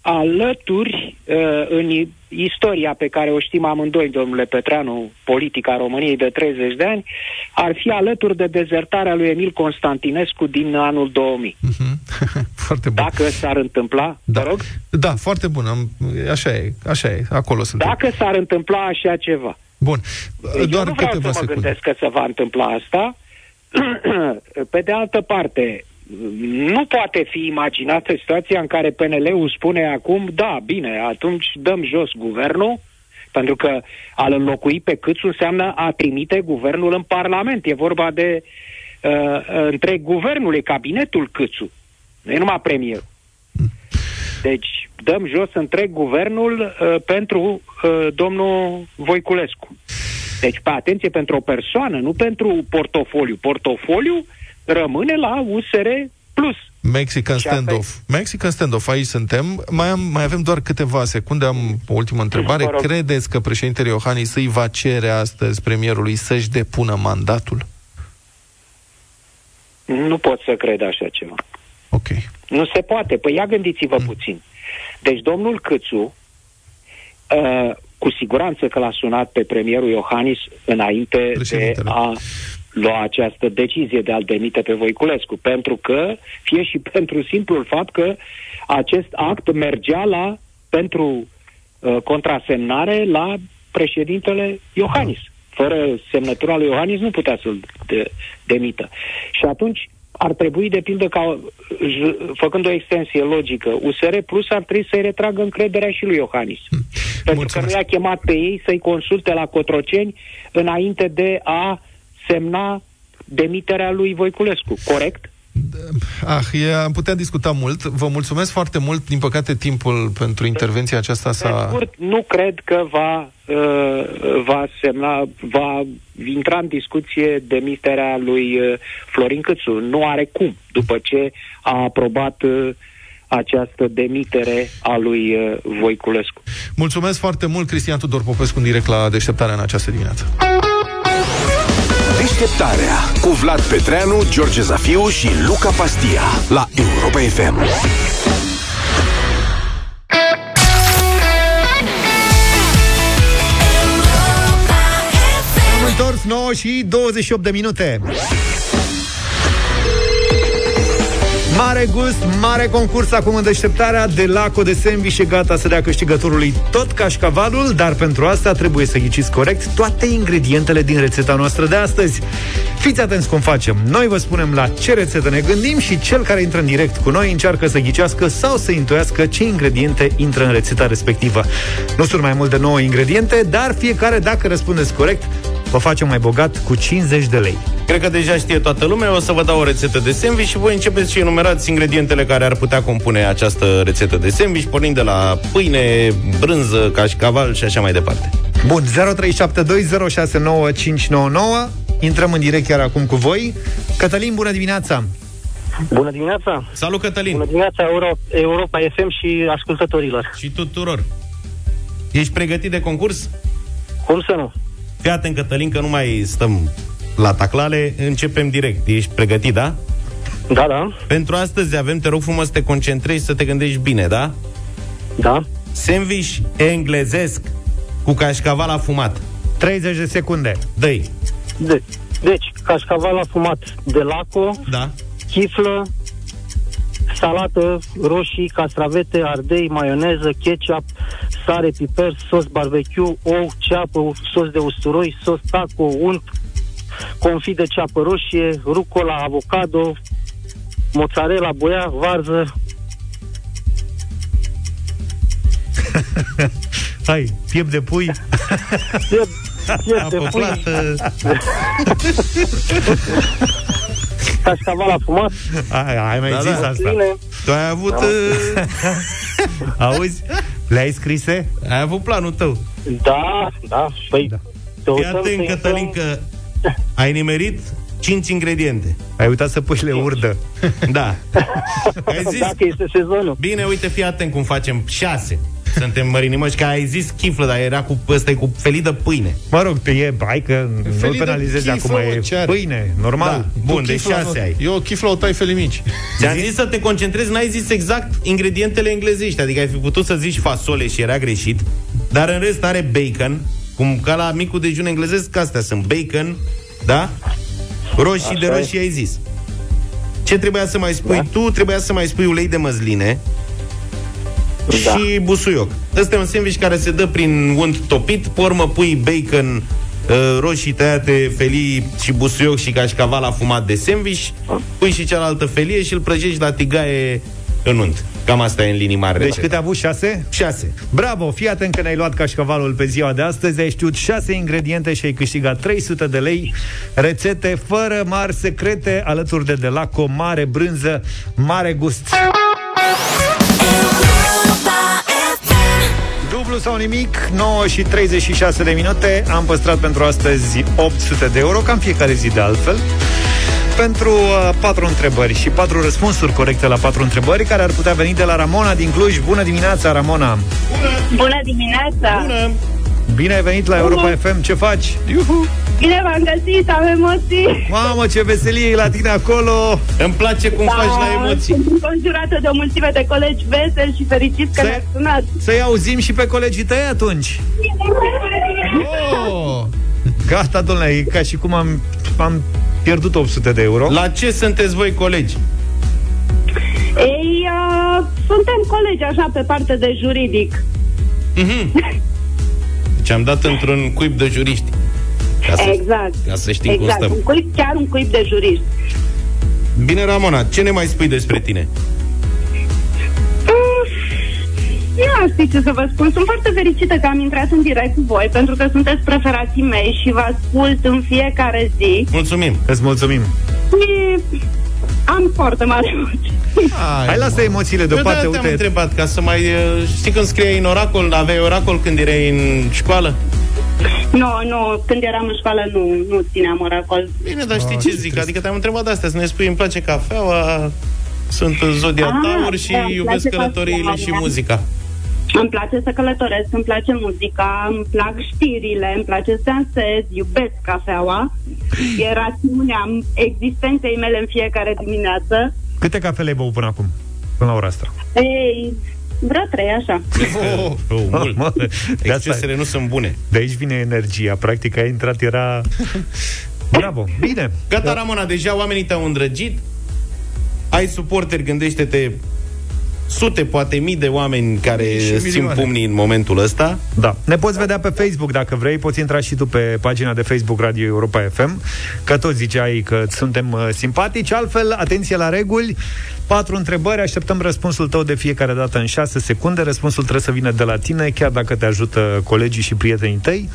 Speaker 18: alături uh, în istoria pe care o știm amândoi, domnule Petreanu, politica României de 30 de ani, ar fi alături de dezertarea lui Emil Constantinescu din anul 2000. Mm-hmm. [laughs]
Speaker 2: foarte bun.
Speaker 18: Dacă s-ar întâmpla,
Speaker 2: da.
Speaker 18: Vă rog?
Speaker 2: Da, foarte bun. Așa e, așa e, acolo sunt.
Speaker 18: Dacă s-ar întâmpla așa ceva.
Speaker 2: Bun.
Speaker 18: Deci Doar eu nu vreau să mă
Speaker 2: secunde.
Speaker 18: gândesc că se va întâmpla asta. [clears throat] Pe de altă parte, nu poate fi imaginată situația în care PNL-ul spune acum, da, bine, atunci dăm jos guvernul, pentru că a înlocui pe câțu înseamnă a trimite guvernul în Parlament. E vorba de uh, întreg guvernul, e cabinetul câțu, nu e numai premierul. Deci dăm jos întreg guvernul uh, pentru uh, domnul Voiculescu. Deci, pe atenție, pentru o persoană, nu pentru portofoliu. Portofoliu rămâne la USR Plus.
Speaker 2: Mexican standoff. Mexican standoff, aici suntem. Mai, am, mai avem doar câteva secunde, am o ultimă întrebare. Credeți că președintele Iohannis îi va cere astăzi premierului să-și depună mandatul?
Speaker 18: Nu pot să cred așa ceva.
Speaker 2: Ok.
Speaker 18: Nu se poate. Păi ia gândiți-vă mm. puțin. Deci domnul Câțu, uh, cu siguranță că l-a sunat pe premierul Iohannis înainte de a lua această decizie de a-l demite pe Voiculescu, pentru că, fie și [laughs] pentru simplul fapt că acest act mergea la, pentru uh, contrasemnare la președintele Iohannis. Fără semnătura lui Iohannis nu putea să-l de, demită. Și atunci ar trebui, de pildă, ca, făcând o extensie logică, USR Plus ar trebui să-i retragă încrederea și lui Iohannis. Hmm. Pentru Mulțumesc. că nu i-a chemat pe ei să-i consulte la Cotroceni înainte de a semna demiterea lui Voiculescu, corect?
Speaker 2: Ah, e, am putea discuta mult. Vă mulțumesc foarte mult. Din păcate, timpul pentru intervenția aceasta s-a...
Speaker 18: scurt, nu cred că va, uh, va semna, va intra în discuție demiterea lui uh, Florin Câțu. Nu are cum, după ce a aprobat uh, această demitere a lui uh, Voiculescu.
Speaker 2: Mulțumesc foarte mult, Cristian Tudor Popescu, în direct la deșteptarea în această dimineață.
Speaker 19: Deșteptarea cu Vlad Petreanu, George Zafiu și Luca Pastia la Europa FM.
Speaker 1: Am întors 9 și 28 de minute. Mare gust, mare concurs acum în deșteptarea de laco de sandwich e gata să dea câștigătorului tot cașcavalul, dar pentru asta trebuie să ghiciți corect toate ingredientele din rețeta noastră de astăzi. Fiți atenți cum facem. Noi vă spunem la ce rețetă ne gândim și cel care intră în direct cu noi încearcă să ghicească sau să intuiască ce ingrediente intră în rețeta respectivă. Nu sunt mai mult de 9 ingrediente, dar fiecare, dacă răspundeți corect, vă facem mai bogat cu 50 de lei.
Speaker 14: Cred că deja știe toată lumea, o să vă dau o rețetă de sandwich și voi începeți și enumerați ingredientele care ar putea compune această rețetă de sandwich, pornind de la pâine, brânză, cașcaval și așa mai departe.
Speaker 1: Bun, 0372069599 Intrăm în direct chiar acum cu voi. Cătălin, bună dimineața!
Speaker 20: Bună dimineața!
Speaker 14: Salut, Cătălin!
Speaker 20: Bună dimineața, Euro- Europa FM și ascultătorilor!
Speaker 14: Și tuturor! Ești pregătit de concurs?
Speaker 20: Cum să nu?
Speaker 14: Fii atent, Cătălin, că nu mai stăm la taclale, începem direct. Ești pregătit, da?
Speaker 20: Da, da.
Speaker 14: Pentru astăzi avem, te rog frumos să te concentrezi, să te gândești bine, da?
Speaker 20: Da.
Speaker 14: Sandwich englezesc cu cașcaval afumat.
Speaker 1: 30 de secunde.
Speaker 14: dă
Speaker 20: De- deci, cașcaval afumat de laco,
Speaker 14: da.
Speaker 20: chiflă, salată, roșii, castravete, ardei, maioneză, ketchup, sare, piper, sos barbecue, ou, ceapă, sos de usturoi, sos taco, unt, confit de ceapă roșie, rucola, avocado, mozzarella, boia, varză, [laughs]
Speaker 1: Hai, piept de pui.
Speaker 20: piept, piept de
Speaker 14: Apă
Speaker 20: pui, [laughs]
Speaker 14: plată.
Speaker 20: cașcaval afumat,
Speaker 1: Ai, ai mai
Speaker 14: Da,
Speaker 1: zis
Speaker 14: da.
Speaker 1: asta.
Speaker 20: bine,
Speaker 14: Tu ai avut...
Speaker 20: Da.
Speaker 14: uh, [laughs]
Speaker 1: Auzi? Le-ai scrise?
Speaker 14: ai avut planul tău.
Speaker 20: da, da, păi, da. te
Speaker 14: Fii
Speaker 20: uităm
Speaker 14: atent,
Speaker 20: să
Speaker 14: Cătălin,
Speaker 20: intrăm-
Speaker 14: că ai nimerit 5 ingrediente.
Speaker 1: Ai uitat să pui le urdă.
Speaker 14: Da. [laughs] Ai zis...
Speaker 20: Dacă este sezonul.
Speaker 14: Bine, uite, fii atent cum facem. 6. Suntem mărinimoși, că ai zis chiflă, dar era cu ăsta e cu felii de pâine.
Speaker 1: Mă rog, te e, hai că nu-l
Speaker 2: Felii de
Speaker 1: penalizezi
Speaker 2: chiflă,
Speaker 1: acum,
Speaker 2: mă,
Speaker 1: e
Speaker 2: ce are?
Speaker 1: pâine, normal.
Speaker 14: Da. Bun,
Speaker 2: Tu
Speaker 14: de
Speaker 2: chifla
Speaker 14: 6
Speaker 2: nu-
Speaker 14: ai.
Speaker 2: Eu chifla o tai felii mici.
Speaker 14: Ți-am zis să te concentrezi, n-ai zis exact ingredientele englezești, adică ai fi putut să zici fasole și era greșit, dar în rest are bacon, cum ca la micul dejun englezesc, că astea sunt bacon, da? Roșii de
Speaker 20: Așa e.
Speaker 14: roșii ai zis. Ce trebuia să mai spui
Speaker 20: Da.
Speaker 14: tu? Trebuia să mai spui ulei de măsline
Speaker 20: Da.
Speaker 14: și busuioc. Ăsta e un sandwich care se dă prin unt topit, pe urmă pui bacon, uh, roșii tăiate, felii și busuioc și cașcaval afumat de sandwich, pui și cealaltă felie și îl prăjești la tigaie în unt. Cam asta e în linii mari.
Speaker 1: Deci
Speaker 14: rețeta.
Speaker 1: câte a avut? Șase?
Speaker 14: 6.
Speaker 1: Bravo, fii atent că ne-ai luat cașcavalul pe ziua de astăzi, ai știut 6 ingrediente și ai câștigat 300 de lei, rețete fără mari secrete, alături de Delaco, mare brânză, mare gust. Sau nimic, 9 și 36 de minute, am păstrat pentru astăzi 800 de euro, cam fiecare zi de altfel pentru uh, patru întrebări și patru răspunsuri corecte la patru întrebări care ar putea veni de la Ramona din Cluj. Bună dimineața, Ramona!
Speaker 16: Bună dimineața!
Speaker 14: Bună!
Speaker 1: Bine ai venit la Europa FM, ce faci? Iuhu!
Speaker 16: Bine v-am găsit, am emoții!
Speaker 1: Mamă, ce veselie e la tine acolo!
Speaker 14: Îmi place cum faci la emoții.
Speaker 16: Sunt înconjurată de o mulțime de colegi veseli și fericiți că
Speaker 1: Să-
Speaker 16: ne-ați sunat.
Speaker 1: Să-i auzim și pe colegii tăi atunci! Oh! Gata, domnule, e ca și cum am, am pierdut 800 de euro.
Speaker 14: La ce sunteți voi colegi?
Speaker 16: Ei, uh, suntem colegi așa pe parte de juridic. [laughs]
Speaker 14: Deci am dat într-un cuib de juriști. Ca să,
Speaker 16: Exact.
Speaker 14: ca să știm
Speaker 16: exact.
Speaker 14: cum
Speaker 16: Un
Speaker 14: stăm.
Speaker 16: cuib, chiar un cuib de juriști.
Speaker 14: Bine, Ramona, ce ne mai spui despre tine?
Speaker 16: Nu știu ce să vă spun. Sunt foarte fericită că am intrat în direct cu voi, pentru că sunteți preferații mei și vă ascult în fiecare zi.
Speaker 14: Mulțumim!
Speaker 1: Îți mulțumim!
Speaker 16: Și am foarte mare emoții.
Speaker 1: Hai, lasă emoțiile
Speaker 14: Eu
Speaker 1: deoparte,
Speaker 14: de-aia te-am
Speaker 1: uite.
Speaker 14: întrebat, ca să mai... uh, Știi când scriei în oracol, aveai oracol când erai în școală?
Speaker 16: Nu, nu, când eram în școală nu, nu țineam oracol.
Speaker 14: Bine, dar știi ce zic? Adică te-am întrebat de astea, să ne spui, îmi place cafeaua, sunt în zodia
Speaker 16: Ah,
Speaker 14: taur și
Speaker 16: da, îmi
Speaker 14: iubesc
Speaker 16: place
Speaker 14: călătoriile
Speaker 16: cafeaua,
Speaker 14: și
Speaker 16: da.
Speaker 14: muzica.
Speaker 16: Îmi place să călătoresc, îmi place muzica, îmi plac știrile, îmi place să dansez, iubesc cafeaua. [laughs] E rațiunea existenței mele în fiecare dimineață.
Speaker 1: Câte cafele ai băut până acum, până la ora asta?
Speaker 16: Ei, vreo trei, așa.
Speaker 14: Oh, oh, mult. De Excesele nu sunt bune.
Speaker 1: De aici vine energia. Practic a intrat, era... Bravo, bine.
Speaker 14: Gata, Ramona, deja oamenii te-au îndrăgit. Ai suporteri, gândește-te sute, poate mii de oameni care simt pumnii în momentul ăsta.
Speaker 1: Da. Ne poți vedea pe Facebook dacă vrei, poți intra și tu pe pagina de Facebook Radio Europa FM, că tot ziceai că suntem uh, simpatici. Altfel, atenție la reguli, patru întrebări, așteptăm răspunsul tău de fiecare dată în 6 secunde. Răspunsul trebuie să vină de la tine, chiar dacă te ajută colegii și prietenii tăi.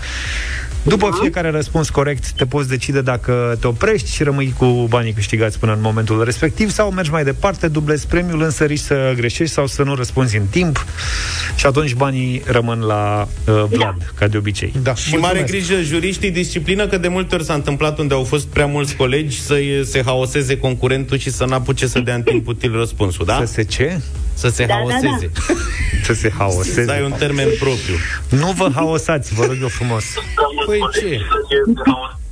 Speaker 1: După da. fiecare răspuns corect, te poți decide dacă te oprești și rămâi cu banii câștigați până în momentul respectiv sau mergi mai departe, dublezi premiul, însăriși să greșești sau să nu răspunzi în timp și atunci banii rămân la uh, Vlad, da. ca de obicei.
Speaker 14: Da. Și mare grijă juriștii, disciplină, că de multe ori s-a întâmplat unde au fost prea mulți colegi să se haoseze concurentul și să n-apuce să dea în timp util răspunsul, da?
Speaker 1: Să se ce?
Speaker 14: Să se da, haoseze. Da, da.
Speaker 1: să se haoseze.
Speaker 14: Să ai un termen propriu.
Speaker 1: Nu vă haosați, vă rog eu frumos.
Speaker 14: Păi ce?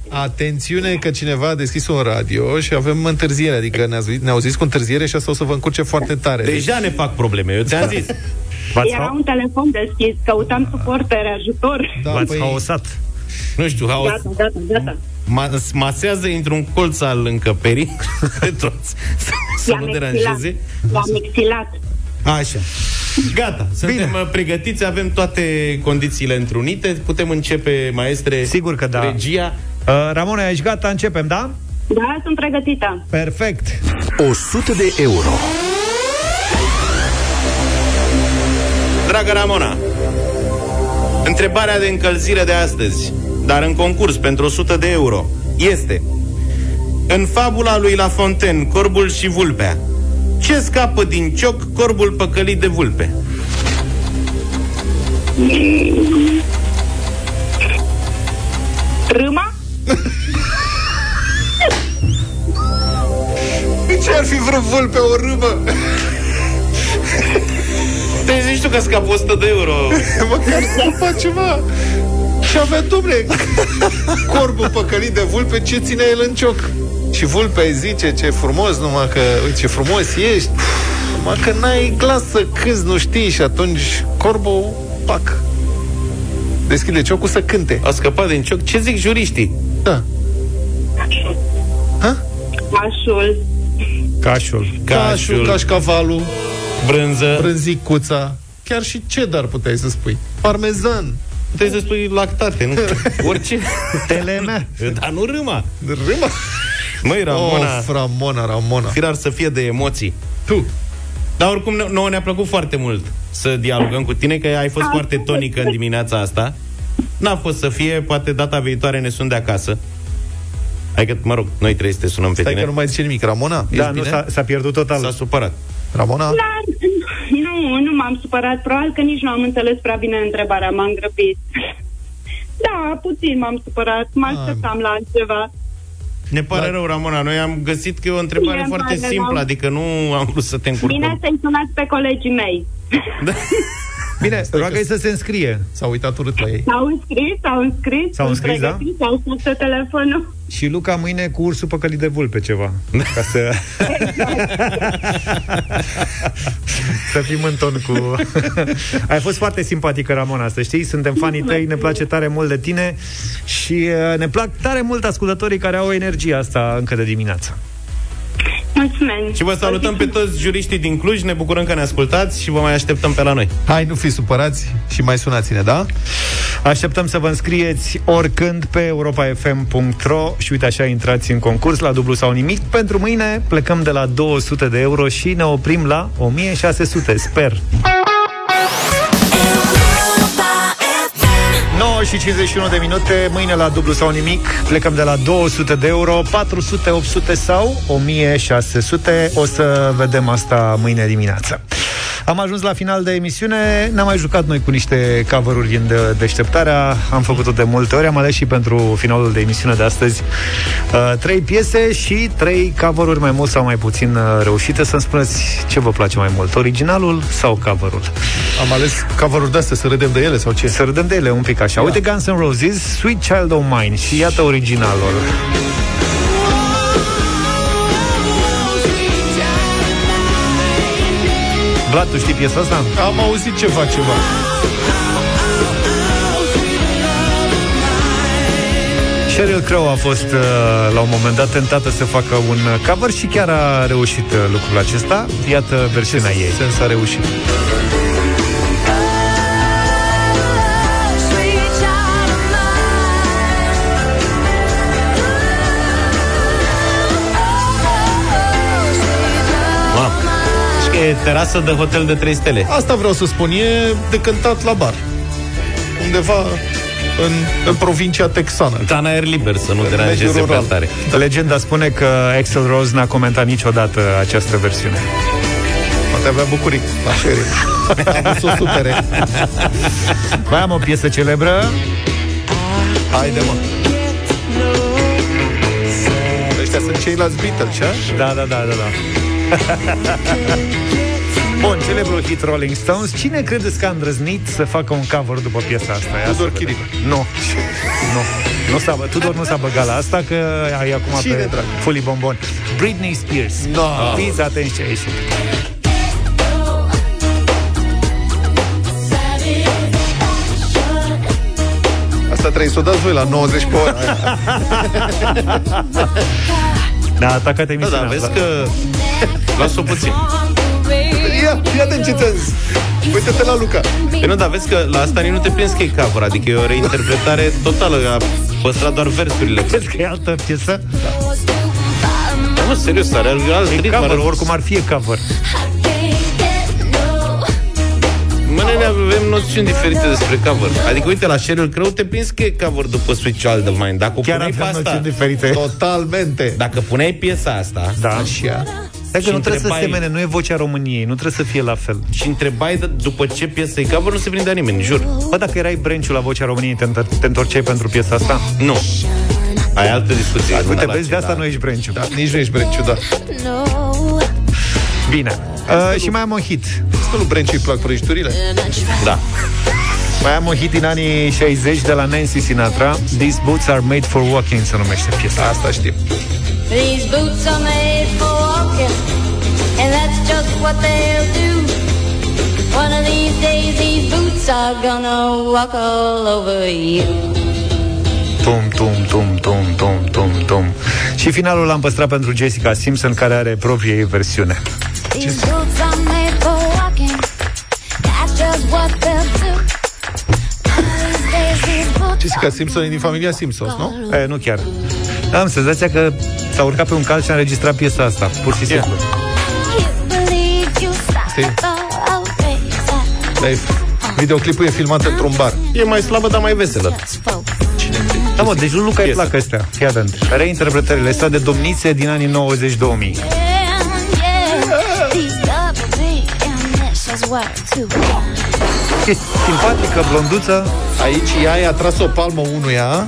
Speaker 2: Atențiune că cineva a deschis un radio și avem întârziere, adică ne-au zis, ne zis cu întârziere și asta o să vă încurce foarte tare.
Speaker 14: Deja ne fac probleme, eu ți-am zis.
Speaker 16: Era un telefon deschis, căutam suportere, ajutor.
Speaker 1: Da, V-ați păi... haosat.
Speaker 14: Nu știu, haos...
Speaker 16: Gata, gata, gata.
Speaker 14: Ma- masează într-un colț al încăperii pe toți să, să nu deranjeze.
Speaker 16: L-am exilat.
Speaker 14: Așa. Gata, suntem Bine. pregătiți, avem toate condițiile întrunite, putem începe, maestre,
Speaker 1: Sigur că da.
Speaker 14: regia.
Speaker 1: Uh, Ramona, ești gata? Începem, da?
Speaker 16: Da, sunt pregătită.
Speaker 1: Perfect.
Speaker 19: 100 de euro.
Speaker 14: Dragă Ramona, întrebarea de încălzire de astăzi, dar în concurs pentru 100 de euro, este În fabula lui La Fontaine, Corbul și Vulpea, ce scapă din cioc corbul păcălit de vulpe?
Speaker 16: Râma?
Speaker 2: De ce ar fi vreo vulpe o râmă?
Speaker 14: Te zici tu că scapă 100 de euro [laughs]
Speaker 2: Măcar să ceva Și avea, dumne Corbul păcălit de vulpe Ce ține el în cioc? Și vulpea zice ce frumos, numai că, uite, ce frumos ești, numai că n-ai glas să câți, nu știi, și atunci corbul, pac, deschide ciocul să cânte.
Speaker 14: A scăpat din cioc. Ce zic juriștii?
Speaker 2: Da.
Speaker 16: Ha? Cașul.
Speaker 1: Cașul.
Speaker 2: Cașul, cașcavalul.
Speaker 14: Brânză.
Speaker 2: Brânzicuța. Chiar și ce dar puteai să spui? Parmezan.
Speaker 14: Puteai să spui lactate, nu? [laughs] Orice.
Speaker 1: Telemea.
Speaker 14: Dar nu râma.
Speaker 2: Râma.
Speaker 14: Măi, Ramona...
Speaker 2: Of, Ramona, Ramona.
Speaker 14: Firar să fie de emoții.
Speaker 2: Tu.
Speaker 14: Dar oricum nouă ne-a plăcut foarte mult să dialogăm cu tine, că ai fost foarte tonică în dimineața asta. N-a fost să fie, poate data viitoare ne sun de acasă. Adică, mă rog, noi trebuie să te sunăm pe
Speaker 2: Stai
Speaker 14: tine.
Speaker 2: că nu mai zice nimic. Ramona,
Speaker 1: Da, nu, s-a, s-a pierdut total.
Speaker 14: S-a supărat.
Speaker 2: Ramona?
Speaker 16: Da, nu, nu m-am supărat. Probabil că nici nu am înțeles prea bine întrebarea. M-am grăbit. [laughs] Da, puțin m-am supărat. Mă așteptam la altceva.
Speaker 14: Ne pare da. rău, Ramona. Noi am găsit că e o întrebare
Speaker 16: Bine,
Speaker 14: foarte
Speaker 16: pare
Speaker 14: simplă,
Speaker 16: rău.
Speaker 14: adică nu am vrut să te încurcăm.
Speaker 16: Bine să-i sunați pe colegii mei. [laughs]
Speaker 1: Bine, roagă-i să se înscrie.
Speaker 2: S-a uitat urât la ei.
Speaker 16: S-au înscris, s-au înscris.
Speaker 1: S-au
Speaker 16: sunt
Speaker 1: înscris, da?
Speaker 16: pregătiți, S-au pus pe telefonul.
Speaker 1: Și Luca mâine cu ursul păcălit de vulpe ceva. Ca să... [laughs] să fim în ton cu... Ai fost foarte simpatică, Ramona, să știi. Suntem fanii tăi, ne place tare mult de tine și uh, ne plac tare mult ascultătorii care au energia asta încă de dimineață.
Speaker 16: Mulțumesc.
Speaker 14: Și vă salutăm pe toți juriștii din Cluj, ne bucurăm că ne ascultați și vă mai așteptăm pe la noi.
Speaker 2: Hai, nu fiți supărați și mai sunați-ne, da?
Speaker 1: Așteptăm să vă înscrieți oricând pe europafm.ro și uite așa intrați în concurs la dublu sau nimic. Pentru mâine plecăm de la 200 de euro și ne oprim la 1600, sper. 9 și 51 de minute, mâine la dublu sau nimic Plecăm de la 200 de euro 400, 800 sau 1600 O să vedem asta mâine dimineață Am ajuns la final de emisiune, ne-am mai jucat noi cu niște cover-uri din de deșteptarea, am făcut-o de multe ori, am ales și pentru finalul de emisiune de astăzi uh, trei piese și trei cover-uri mai mult sau mai puțin uh, reușite. Să-mi spuneți ce vă place mai mult, originalul sau cover-ul?
Speaker 2: Am ales cover-uri de astea, să râdem de ele sau ce?
Speaker 1: Să râdem de ele un pic așa. Da. Uite Guns N' Roses, Sweet Child of Mine și iată originalul. Vlad, tu știi piesa asta?
Speaker 2: Am auzit ceva, ceva.
Speaker 1: Sheryl Crow a fost uh, la un moment dat tentată să facă un cover și chiar a reușit uh, lucrul acesta. Iată versiunea ei.
Speaker 2: Sens a reușit.
Speaker 14: E terasă de hotel de 3 stele.
Speaker 2: Asta vreau să spun, e de cântat la bar. Undeva în, în provincia texană.
Speaker 14: Da, în aer liber, să nu deranjeze prea tare.
Speaker 1: Legenda spune că Axel Rose n-a comentat niciodată această versiune.
Speaker 2: Poate avea bucurii la Am Am o supere.
Speaker 1: Mai am o piesă celebră.
Speaker 2: Haide, mă. Ăștia sunt ceilalți Beatles, ce?
Speaker 1: Da, da, da, da, da. [laughs] Bun, celebrul hit Rolling Stones. Cine credeți că a îndrăznit să facă un cover după piesa asta?
Speaker 2: Tudor Chirin.
Speaker 1: Nu. nu. Nu s-a, Tudor nu s-a băgat la asta, că ai acum
Speaker 2: Cine,
Speaker 1: pe
Speaker 2: drag?
Speaker 1: Fully Bombon. Britney Spears.
Speaker 2: No.
Speaker 1: Fiți atenți ce a ieșit.
Speaker 2: Asta trebuie să o dați voi la 90 pe oră. [laughs]
Speaker 1: Da, atacat emisiunea.
Speaker 14: Da, da, vezi că... [laughs] Lasă-o puțin.
Speaker 2: Ia, ia de ce Uite-te la Luca.
Speaker 14: Păi nu, dar vezi că la asta nici nu te prins că e cover, adică e o reinterpretare totală, a păstrat doar versurile. [laughs]
Speaker 1: Crezi că e altă piesă? Da.
Speaker 14: Da, mă, serios, are alt
Speaker 1: e
Speaker 14: ritm,
Speaker 1: cover,
Speaker 14: are...
Speaker 1: oricum ar fi e cover.
Speaker 14: Mă, nene, avem noțiuni diferite despre cover. Adică, uite, la Sheryl Crow te prins că e cover după Sweet Child of Mine. Dacă
Speaker 1: Chiar
Speaker 14: puneai pe
Speaker 1: avem
Speaker 14: asta,
Speaker 1: noțiuni diferite.
Speaker 2: Totalmente.
Speaker 14: Dacă puneai piesa asta,
Speaker 1: Da.
Speaker 2: Așa.
Speaker 1: Dacă nu trebuie să
Speaker 14: întrebai-
Speaker 1: semene, nu e vocea României, nu trebuie să fie la fel.
Speaker 14: și întrebai de, după ce piesă e cover, nu se prindea nimeni, jur.
Speaker 1: Bă, dacă erai Brenciu la vocea României, te, întor- te întorceai pentru piesa asta?
Speaker 14: Nu. Ai altă discuție. nu
Speaker 1: Uite,
Speaker 14: la
Speaker 1: vezi,
Speaker 14: ce,
Speaker 1: de asta
Speaker 14: da.
Speaker 1: nu ești Brenciu.
Speaker 2: Da, nici nu ești Brenciu, da.
Speaker 1: Bine. Uh, și mai am un hit.
Speaker 2: Să nu Brenciu îi plac prăjiturile?
Speaker 14: Da.
Speaker 1: Mai am un hit din anii 60 de la Nancy Sinatra. These boots are made for walking, se numește piesa.
Speaker 2: Asta știm.
Speaker 21: These boots are made for walking, and that's just what they'll do. One of these days, these boots are gonna walk all over you.
Speaker 1: Tum, tum, tum, tum, tum, tum, tum. Și finalul l-am păstrat pentru Jessica Simpson, care are propria ei versiune.
Speaker 21: These boots are
Speaker 2: Jessica Simpson e din familia Simpsons, nu?
Speaker 1: E, nu chiar. Am senzația că s-a urcat pe un cal și a înregistrat piesa asta, pur și simplu.
Speaker 21: can't believe you stopped
Speaker 2: Stai.
Speaker 21: all face.
Speaker 2: Dar e- Videoclipul e filmat într-un bar.
Speaker 14: E mai slabă, dar mai veselă.
Speaker 1: Da, mă, deci lui Luca îi
Speaker 14: Piesa.
Speaker 1: plac astea. Fii atent. Reinterpretările astea de domnițe din anii 90-2000. E simpatică, blonduță.
Speaker 2: Aici ea i-a tras o palmă unuia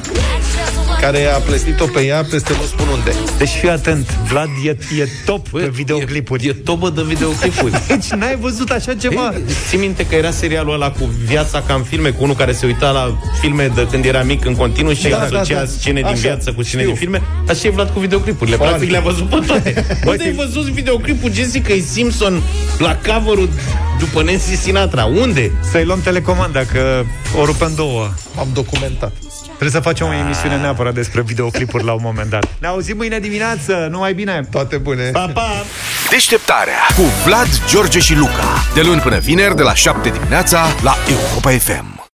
Speaker 2: care a plesnit-o pe ea peste nu spun unde.
Speaker 1: Deci fii atent, Vlad e, e top pe videoclipuri.
Speaker 14: E, e tobă de videoclipuri. [laughs]
Speaker 1: Deci n-ai văzut așa ceva?
Speaker 14: Ei, ții minte că era serialul ăla cu viața ca în filme, cu unul care se uita la filme de când era mic în continuu și
Speaker 2: Da,
Speaker 14: asocia
Speaker 2: da, da.
Speaker 14: scene din
Speaker 2: Așa,
Speaker 14: viață cu scene
Speaker 2: știu.
Speaker 14: din filme. Așa e Vlad cu videoclipurile.
Speaker 2: Foarte.
Speaker 14: Practic le-a văzut pe toate. [laughs] Băi, ai văzut videoclipul Jessica Simpson la cover după Nancy Sinatra? Unde?
Speaker 1: Să-i luăm telecomanda, că o rupem două.
Speaker 2: Am documentat.
Speaker 1: Trebuie să facem o emisiune neapărat despre videoclipuri la un moment dat. Ne auzim mâine dimineață, numai bine!
Speaker 2: Toate bune!
Speaker 14: Pa, pa!
Speaker 19: Deșteptarea cu Vlad, George și Luca. De luni până vineri, de la 7 dimineața, la Europa FM.